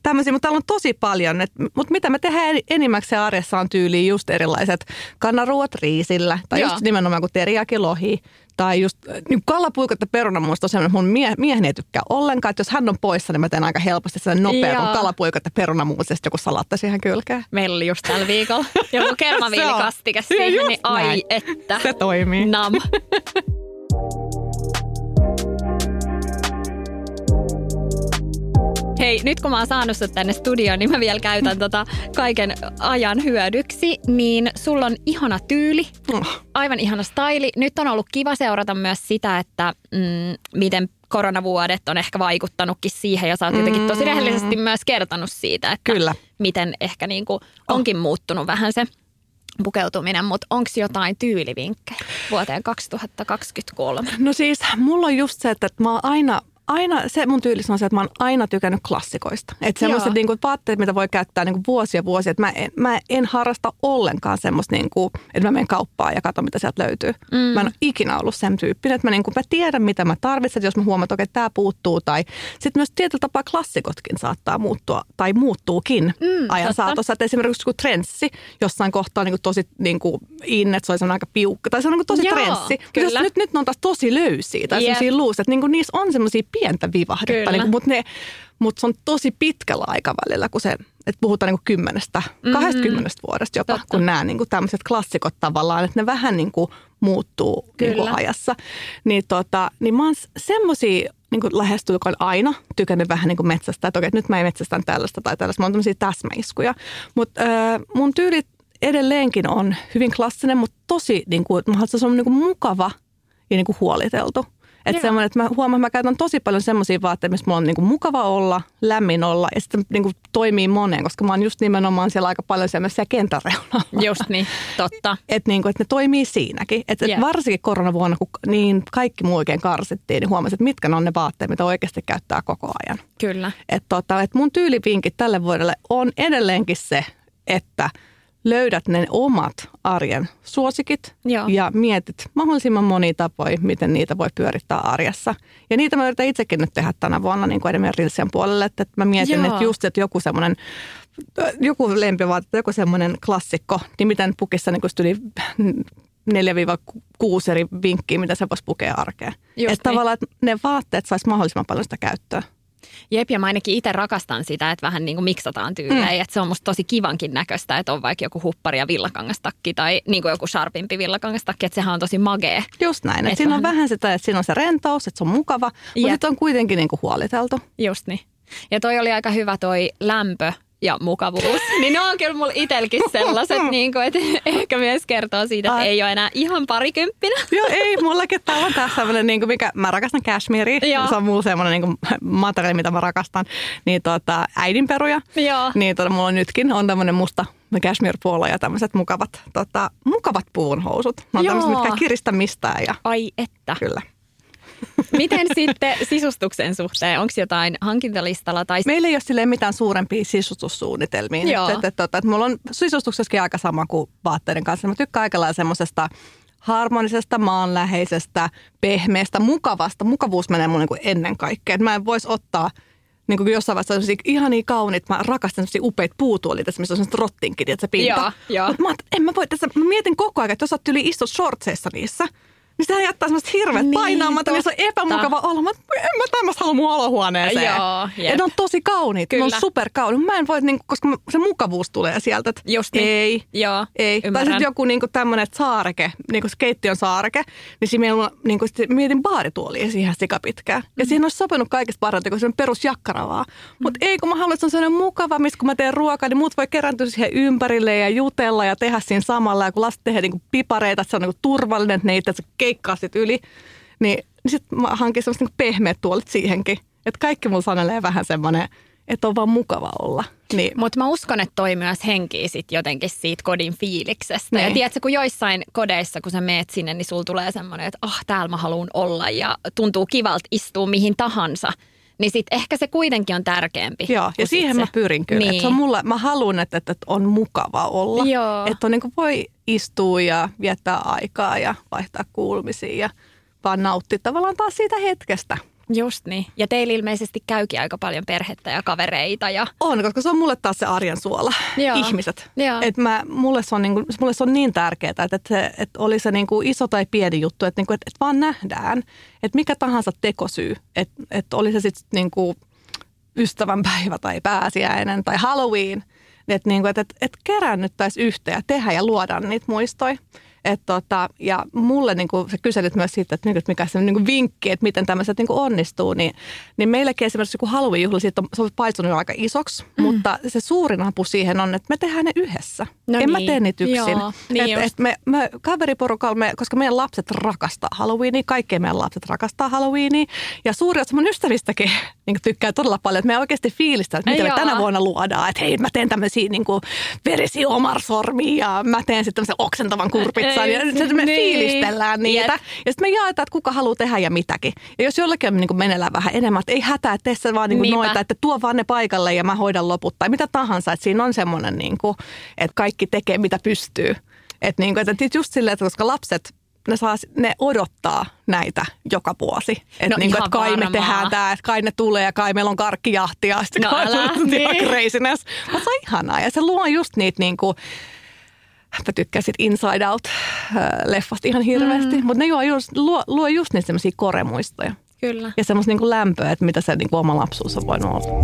Tämmöisiä, mutta täällä on tosi paljon. Mutta mitä me tehdään en- enimmäkseen arjessa on tyyliin just erilaiset kannaruot riisillä tai Joo. just nimenomaan kuin teriyakilohi tai just äh, niin kalapuikot ja perunamuusta on semmoinen, mun mie, mieheni ei tykkää ollenkaan. Että jos hän on poissa, niin mä teen aika helposti sen nopea Joo. kuin kalapuikot ja perunamuusta ja sitten joku salatta siihen kylkeen. Meillä oli just tällä viikolla [LAUGHS] joku [LAUGHS] kermaviilikastike Se on- siihen, niin ai näin. että. Se toimii. Nam. [LAUGHS] Hei, nyt kun mä oon saanut sut tänne studioon, niin mä vielä käytän tota kaiken ajan hyödyksi. Niin sulla on ihana tyyli, Oh. aivan ihana staili. Nyt on ollut kiva seurata myös sitä, että mm, miten koronavuodet on ehkä vaikuttanutkin siihen. Ja sä oot jotenkin tosi rehellisesti myös kertonut siitä, että Kyllä. miten ehkä niinku onkin muuttunut vähän se pukeutuminen. Mutta onko jotain tyylivinkkejä vuoteen 2023? No siis mulla on just se, että mä oon aina, aina, se mun tyylis on se, että mä oon aina tykännyt klassikoista. Että semmoiset Joo. niinku vaatteet, mitä voi käyttää niinku vuosia vuosia. Että mä en, mä en harrasta ollenkaan semmoista, niinku, että mä menen kauppaan ja katson, mitä sieltä löytyy. Mm. Mä en ole ikinä ollut sen tyyppinen, että mä, niinku, mä tiedän, mitä mä tarvitsen, jos mä huomaan, että okei, tämä puuttuu. Tai sitten myös tietyllä tapaa klassikotkin saattaa muuttua, tai muuttuukin mm, ajan totta. saatossa. Että esimerkiksi kun trenssi jossain kohtaa on niinku tosi niinku in, että se on aika piukka, tai se on niinku tosi Joo, trenssi. Mutta jos nyt, nyt ne on taas tosi löysiä, tai Jep. semmoisia luusia, että niinku niissä on semmoisia pientä vivahdetta, Kyllä. niinku, mutta, ne, mutta se on tosi pitkällä aikavälillä, kun se että puhutaan niin kuin kymmenestä, Mhm. kahdestakymmenestä vuodesta jopa, Totta. kun nämä niin kuin tämmöiset klassikot tavallaan, että ne vähän niin kuin muuttuu niin kuin ajassa. Niin, tota, niin mä oon semmoisia niin kuin lähestulkoon aina tykännyt vähän niin kuin metsästä, että okei, että nyt mä en metsästän tällaista tai tällaista. Mä oon tämmöisiä täsmäiskuja. Mutta äh, mun tyyli edelleenkin on hyvin klassinen, mutta tosi niin kuin, mä se on niin kuin mukava ja niin kuin huoliteltu. Että semmoinen, että mä huomaan, että mä käytän tosi paljon semmoisia vaatteita, missä mulla on niinku mukava olla, lämmin olla ja sitten niinku toimii moneen, koska mä oon just nimenomaan siellä aika paljon semmoisia kentän reunalla. Just niin, totta. [LAUGHS] Että niinku, et ne toimii siinäkin. Että Jep. et varsinkin koronavuonna, kun niin kaikki muu oikein karsittiin, niin huomasin, että mitkä ne on ne vaatteet, mitä oikeasti käyttää koko ajan. Kyllä. Että tota, et mun tyylivinkit tälle vuodelle on edelleenkin se, että löydät ne omat arjen suosikit Joo. ja mietit mahdollisimman monia tapoja, miten niitä voi pyörittää arjessa. Ja niitä mä yritän itsekin nyt tehdä tänä vuonna niin kuin Rilsian puolelle, että, mä mietin, Joo. että just että joku semmoinen joku lempivaate, joku semmoinen klassikko, niin miten pukissa niin yli 4-6 eri vinkkiä, mitä se voisi pukea arkeen. Just Että niin. tavallaan että ne vaatteet saisi mahdollisimman paljon sitä käyttöä. Jep, ja mä ainakin itse rakastan sitä, että vähän niin kuin miksataan tyylejä. Mm. Että se on musta tosi kivankin näköistä, että on vaikka joku huppari ja villakangastakki tai niin kuin joku sharpimpi villakangastakki, että sehän on tosi magee. Just näin. Et Et siinä on vähän- vähän sitä, että siinä on se rentous, että se on mukava, mutta Jep. sitten on kuitenkin niinku huoliteltu. Just niin. Ja toi oli aika hyvä toi lämpö ja mukavuus. niin ne on kyllä mulla itelläkin sellaiset, [LAUGHS] niin kuin, että ehkä myös kertoo siitä, että Ai. ei ole enää ihan parikymppinä. [LAUGHS] Joo, ei, mullakin täällä on tässä sellainen, niin kuin mikä, mä rakastan cashmereia, Joo. se on mulla semmoinen niin materiaali, mitä mä rakastan, niin tota, äidinperuja, Joo. niin tota, mulla on nytkin on tämmöinen musta cashmere polo ja tämmöiset mukavat, tota, mukavat puunhousut. Mä oon tämmöiset, mitkä kiristä mistään ja Ai että. kyllä. Miten sitten sisustuksen suhteen? Onko jotain hankintalistalla? Tai... Meillä ei ole silleen mitään suurempia sisustussuunnitelmia. Joo. Että, että, että, että mulla on sisustuksessakin aika sama kuin vaatteiden kanssa. Mä tykkään aika semmoisesta harmonisesta, maanläheisestä, pehmeästä, mukavasta. Mukavuus menee mun niin kuin ennen kaikkea. Mä en voisi ottaa niin kuin jossain vaiheessa sellaisia ihania kauniit, mä rakastan sellaisia upeita puutuolia, tässä missä on semmoista rottinkin, että se pinta. Joo, joo. Mutta mä, en mä voi tässä, mä mietin koko ajan, että jos sä yli istua shortseissa niissä, niin sehän jättää semmoista hirveät Niin, painaamatta, niin se on epämukava olo. Mä, en mä tämmöistä halua mun olohuoneeseen. Joo, jep. ja ne on tosi kauniit, ne on Kyllä. superkauniit. Mä en voi, niin, koska se mukavuus tulee sieltä, että Just niin. ei, Joo, ei. Tai ymmärrän. sitten joku niin tämmöinen saareke, niin kuin se keittiön saareke, niin siinä meillä, niin kuin, mietin baarituolia siihen sikapitkään. Ja Mm. siihen olisi sopinut kaikista parhaiten, kun se on perusjakkaravaa. Mutta ei, kun mä haluan, että se on sellainen mukava, missä kun mä teen ruokaa, niin muut voi kerääntyä siihen ympärille ja jutella ja tehdä siinä samalla. Ja kun lapset tehdään niin pipareita, että se on niin kuin turvallinen, että ne itse keikkaa sit yli, niin, niin sitten mä hankin semmoiset niin pehmeät tuolit siihenkin. Että kaikki mulla sanelee vähän semmoinen, että on vaan mukava olla. Niin, Mutta mä uskon, että toi myös henkii sit jotenkin siitä kodin fiiliksestä. Ja Niin. tiedätkö, kun joissain kodeissa, kun sä meet sinne, niin sulla tulee semmoinen, että ah, täällä mä haluan olla ja tuntuu kivalta istua mihin tahansa. Niin sit ehkä se kuitenkin on tärkeämpi. Joo, ja siihen sit mä se- pyrin kyllä. Niin. Että se on mulla, mä haluan, että, että on mukava olla. Joo. Että on niin kuin voi istua ja viettää aikaa ja vaihtaa kuulumisia ja vaan nauttia tavallaan taas siitä hetkestä. Just niin. Ja teillä ilmeisesti käykin aika paljon perhettä ja kavereita. Ja... On, koska se on mulle taas se arjen suola, Joo. ihmiset. Joo. Et mä, mulle, se on niin mulle se on niin tärkeää, että, että, se, että oli se niin kuin iso tai pieni juttu, että, niin kuin, että, että vaan nähdään, että mikä tahansa tekosyy, että, että oli se sitten niin kuin ystävänpäivä tai pääsiäinen tai Halloween, että, niin kuin, että, että, keräännyttäisiin yhteen ja tehdä ja luodaan niitä muistoja. Et tota, ja mulle niin kuin, sä kyselit myös siitä, että niinku, mikä se niin vinkki, että miten tämmöiset niin onnistuu, niin, niin meilläkin esimerkiksi joku Halloween-juhla, siitä on, se on paisunut jo aika isoksi, mm. mutta se suurin apu siihen on, että me tehdään ne yhdessä. No en mä niin. tee niitä yksin. Joo, niin et, et me, me kaveriporukalla, me, koska meidän lapset rakastaa Halloweenia, kaikki meidän lapset rakastaa Halloweenia, ja suuri osa mun ystävistäkin [LAUGHS] niin tykkää todella paljon, että me oikeasti fiilistä, että mitä me tänä vuonna luodaan, että hei mä teen tämmöisiä niin verisiä omarsormia ja mä teen sitten tämmöisen oksentavan kurpitsan ja sitten me niin. fiilistellään niitä. Jep. Ja sitten me jaetaan, että kuka haluaa tehdä ja mitäkin. Ja jos jollakin on niin kuin vähän enemmän, että ei hätää, että tee sä vaan niin kuin noita, että tuo vaan ne paikalle ja mä hoidan loput tai mitä tahansa. Että siinä on semmoinen, niin kuin, että kaikki tekee mitä pystyy. Että, niin kuin, että just silleen, että koska lapset ne, saa, ne odottaa näitä joka vuosi. Että No niin kuin, että kai me varmaan. tehdään tämä, että kai ne tulee ja kai meillä on karkkijahti ja sitten No kai älä, on niin. craziness. Mutta se on ihanaa ja se luo just niitä niin kuin, mä tykkään sit Inside Out-leffasta ihan hirveästi, mm. mutta ne luo just, luo, luo just niitä semmoisia koremuistoja. Kyllä. Ja semmoista niinku lämpöä, että mitä se niinku oma lapsuus on voinut olla.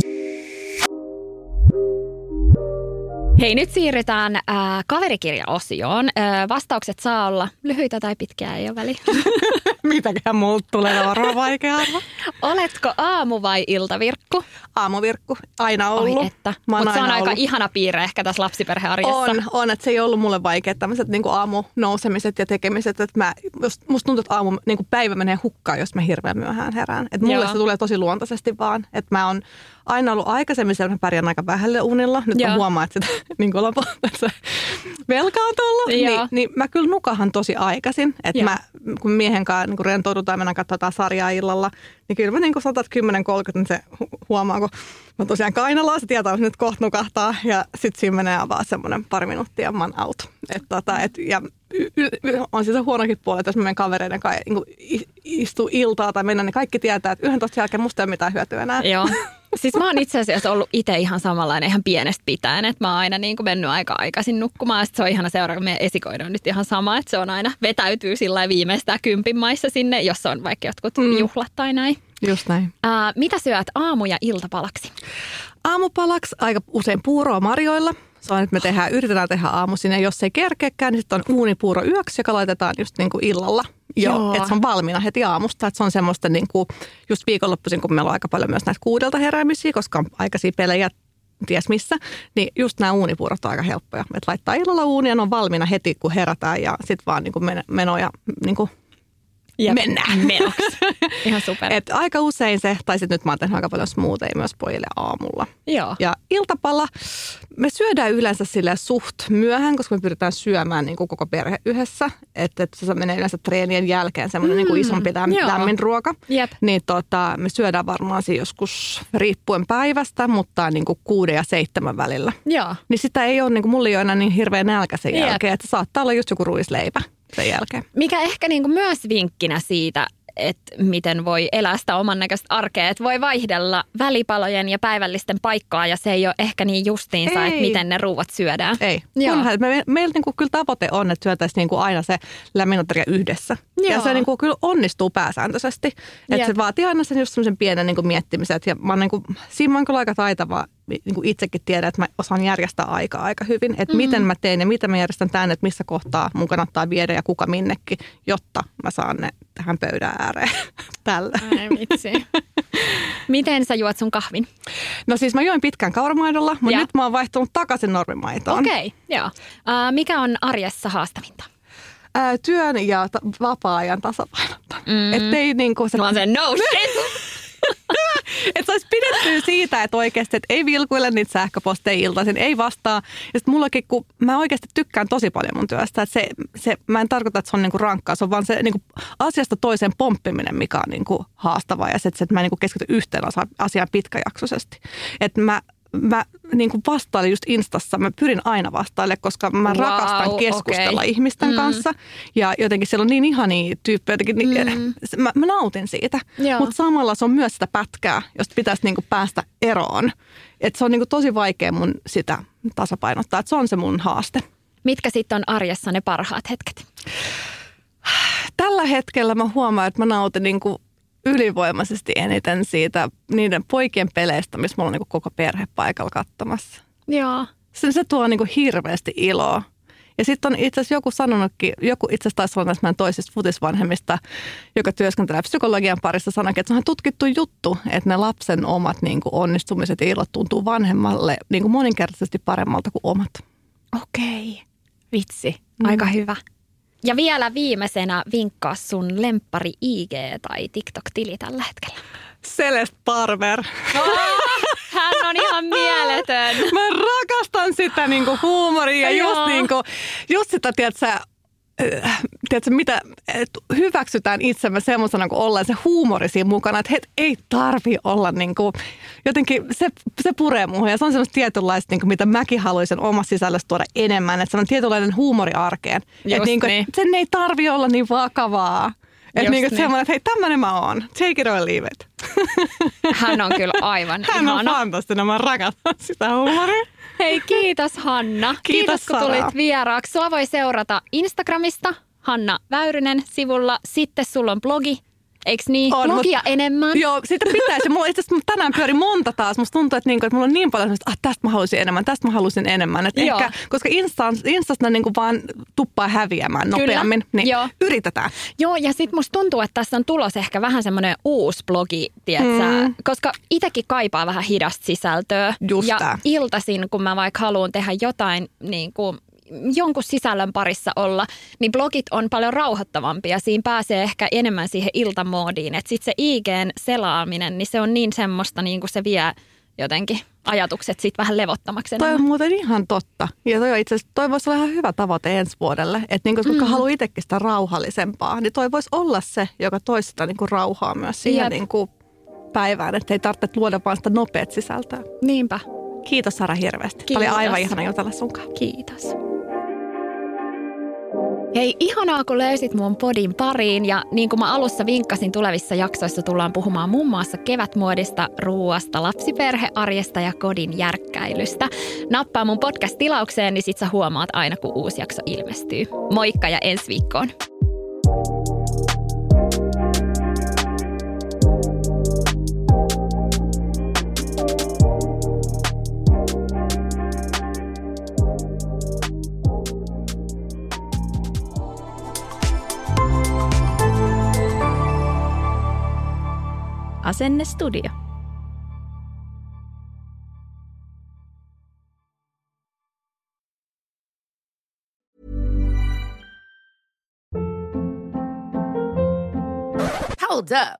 Hei, nyt siirrytään äh, kaverikirjaosioon. Äh, vastaukset saa olla lyhyitä tai pitkiä, ei ole väliä. [LAUGHS] Mitäkään multa tulee varmaan vaikea arva. Oletko aamu- vai iltavirkku? Aamuvirkku, aina ollut. Oi että. Mutta se on aina aika ollut. ihana piirre ehkä tässä lapsiperhearjessa. On, on, että se ei ollut mulle vaikea tämmöiset niin aamunousemiset ja tekemiset. Että mä, just, musta tuntuu, että aamu, niin kuin päivä menee hukkaan, jos mä hirveän myöhään herään. Että mulle Joo. se tulee tosi luontaisesti vaan. Että mä oon aina ollut aikaisemmin siellä, mä pärjään aika vähälle unilla. Nyt Joo. mä huomaan, että sitä [LAUGHS] niin kuin lopulta se velka on tullut. Niin, niin, mä kyllä nukahan tosi aikaisin. Että mä, kun miehen kanssa niin rentoudutaan ja mennään katsotaan sarjaa illalla, niin kyllä mä niin kuin 110-30, niin se hu- huomaa, kun mä tosiaan kainalaa, se tietää, että nyt kohta nukahtaa ja sitten siinä menee vaan semmoinen pari minuuttia ja mä oon out. Et, tota, et, ja on siis se huonokin puoli, että jos mä menen kavereiden kanssa niin istuu iltaa tai mennä, niin kaikki tietää, että 11 jälkeen musta ei ole mitään hyötyä enää. Joo. [LAUGHS] Siis mä oon itse asiassa ollut itse ihan samanlainen ihan pienestä pitäen, että mä oon aina niin kuin mennyt aika aikaisin nukkumaan. Ja sit se on ihana seura, kun meidän esikoinen on nyt ihan sama, että se on aina vetäytyy sillä viimeistään kympin maissa sinne, jos on vaikka jotkut mm. juhlat tai näin. Just näin. Ää, mitä syöt aamu- ja iltapalaksi? Aamupalaksi aika usein puuroa marjoilla. Se on, että me tehdään, yritetään tehdä aamuisin ja jos ei kerkeäkään, niin sitten on uunipuuro yöksi, joka laitetaan just niin kuin illalla. Jo, Joo. että se on valmiina heti aamusta. Että se on semmoista niin kuin, just viikonloppuisin, kun meillä on aika paljon myös näitä kuudelta heräämisiä, koska on aikaisia pelejä ties missä, niin just nämä uunipuurot on aika helppoja. Että laittaa illalla uunia, ne on valmiina heti, kun herätään ja sitten vaan niin kuin men- meno ja niin kuin Jep. mennään. [LAUGHS] Menoksi. Ihan super. Et aika usein se, tai sitten nyt mä oon tehnyt aika paljon smoothieja myös pojille aamulla. Joo. Ja iltapala, me syödään yleensä sille suht myöhään, koska me pyritään syömään niin kuin koko perhe yhdessä. Että et se menee yleensä treenien jälkeen semmoinen niin kuin isompi läm, lämmin ruoka. Jep. Niin tota, me syödään varmaan siinä joskus riippuen päivästä, mutta niin kuin kuuden ja seitsemän välillä. Joo. Niin sitä ei ole, niin kuin mulla ei ole enää niin hirveän nälkä sen jälkeen, että saattaa olla just joku ruisleipä sen jälkeen. Mikä ehkä niin kuin myös vinkkinä siitä, että miten voi elää sitä oman näköistä arkea, että voi vaihdella välipalojen ja päivällisten paikkaa ja se ei ole ehkä niin justiinsa, Ei. että miten ne ruuat syödään. Ei. Joo. Kunhan, me, meillä niinku kyllä tavoite on, että syötäisiin niinku aina se lämminoteria yhdessä. Ja Joo. se niinku kyllä onnistuu pääsääntöisesti. Että se vaatii aina sen just semmoisen pienen niinku miettimisen. Et Ja mä oon niinku, siinä mä oon kyllä aika taitava, niinku itsekin tiedän, että mä osaan järjestää aikaa aika hyvin. Että mm. miten mä teen ja miten mä järjestän tänne, että missä kohtaa mun kannattaa viedä ja kuka minnekin, jotta mä saan ne tähän pöydän ääreen [LAUGHS] tällä. Ai vitsi. Miten sä juot sun kahvin? No siis mä join pitkään kauramaidolla, mutta Ja. nyt mä oon vaihtunut takaisin normimaitoon. Okei, okay, joo. Uh, mikä on arjessa haastavinta? ää, työn ja ta- vapaa-ajan tasapainottaminen. Mm. Että ei niinku se, Mä oon se no shit! [LAUGHS] [LAUGHS] et saisi pidettyä siitä, että oikeasti et ei vilkuile niitä sähköposteja iltaisin, ei vastaa. Ja sitten mullakin, kun mä oikeasti tykkään tosi paljon mun työstä, että se, se, mä en tarkoita, että se on niinku rankkaa, se on vaan se niinku asiasta toiseen pomppiminen, mikä on niinku haastavaa ja se, että että mä en niinku keskity yhteen asiaan pitkäjaksoisesti. Että mä Mä niin kuin vastailen just Instassa, mä pyrin aina vastaille, koska mä Wow, rakastan keskustella okei. ihmisten Mm. kanssa. Ja jotenkin siellä on niin ihania tyyppejä, jotenkin, niin, mä, mä nautin siitä. Mutta samalla se on myös sitä pätkää, josta pitäisi niinku päästä eroon. Et se on niinku tosi vaikea mun sitä tasapainottaa, että se on se mun haaste. Mitkä sitten on arjessa ne parhaat hetket? Tällä hetkellä mä huomaan, että mä nautin niinku ylivoimaisesti eniten siitä niiden poikien peleistä, missä mulla on niinku koko perhe paikalla katsomassa. Joo. Se, se tuo niinku hirveästi iloa. Ja sitten on itse asiassa joku sanonutkin, joku itse asiassa taisi olla näistä meidän toisista futisvanhemmista, joka työskentelee psykologian parissa, sanoi, että se on tutkittu juttu, että ne lapsen omat niin kuin onnistumiset ja ilot tuntuu vanhemmalle niin kuin moninkertaisesti paremmalta kuin omat. Okei. Vitsi. Aika hyvä. Ja vielä viimeisenä vinkkaa sun lemppari IG tai TikTok-tili tällä hetkellä. Celeste Barber. Hän on ihan mieletön. [LAUGHS] Mä rakastan sitä niinku huumoria ja just, niinku, just sitä, tiedätkö, tiedätkö, mitä et hyväksytään itsemme semmoisena kuin ollaan se huumori siinä mukana, että het, ei tarvi olla niin kuin, jotenkin se, se puree muuhun ja se on semmoista tietynlaista, niin kuin, mitä mäkin haluaisin omassa sisällössä tuoda enemmän, että se on tietynlainen huumori arkeen. Että niin kuin, niin. sen ei tarvi olla niin vakavaa. Että Just niin kuin, niin. semmoinen, että hei tämmöinen mä oon, take it or leave it. [LAUGHS] Hän on kyllä aivan Hän on ihana. fantastinen, mä rakastan sitä huumoria. Hei, kiitos Hanna. Kiitos, kun Sara. tulit vieraaksi. Sua voi seurata Instagramista Hanna Väyrynen sivulla. Sitten sulla on blogi Eikö niin? On, Blogia mut- enemmän. Joo, siitä pitäisi. Mulla itse asiassa tänään pyöri monta taas. Musta tuntuu, että, niinku, että mulla on niin paljon semmoista, ah, tästä mä haluaisin enemmän, tästä mä haluaisin enemmän. Et Joo. ehkä, koska Instas, Instasta niinku vaan tuppaa häviämään Kyllä. nopeammin, niin Joo. yritetään. Joo, ja sitten musta tuntuu, että tässä on tulos ehkä vähän semmoinen uusi blogi, tietsä, Mm. koska itsekin kaipaa vähän hidasta sisältöä. Just ja tää. iltaisin, kun mä vaikka haluan tehdä jotain niin kuin jonkun sisällön parissa olla, niin blogit on paljon rauhoittavampia. Siinä pääsee ehkä enemmän siihen iltamoodiin. Että sitten se IGn selaaminen, niin se on niin semmoista, niin kuin se vie jotenkin ajatukset sitten vähän levottomaksi Toi on muuten ihan totta. Ja toi, itse asiassa, toi voisi olla ihan hyvä tavoite ensi vuodelle. Että niinku, koska Mm. haluaa itsekin sitä rauhallisempaa, niin toi voisi olla se, joka toisi sitä niinku rauhaa myös siihen Jep. niinku päivään. Että ei tarvitse luoda vaan sitä nopeat sisältöä. Niinpä. Kiitos Sara hirveästi. Tämä oli Kiitos. aivan ihana jutella sunkaan. Kiitos. Hei, ihanaa kun löysit mun podin pariin ja niin kuin mä alussa vinkkasin, tulevissa jaksoissa tullaan puhumaan muun muassa kevätmuodista, ruuasta, lapsiperhearjesta ja kodin järkkäilystä. Nappaa mun podcast-tilaukseen, niin sit sä huomaat aina kun uusi jakso ilmestyy. Moikka ja ensi viikkoon. Asenne Studio. Hold up.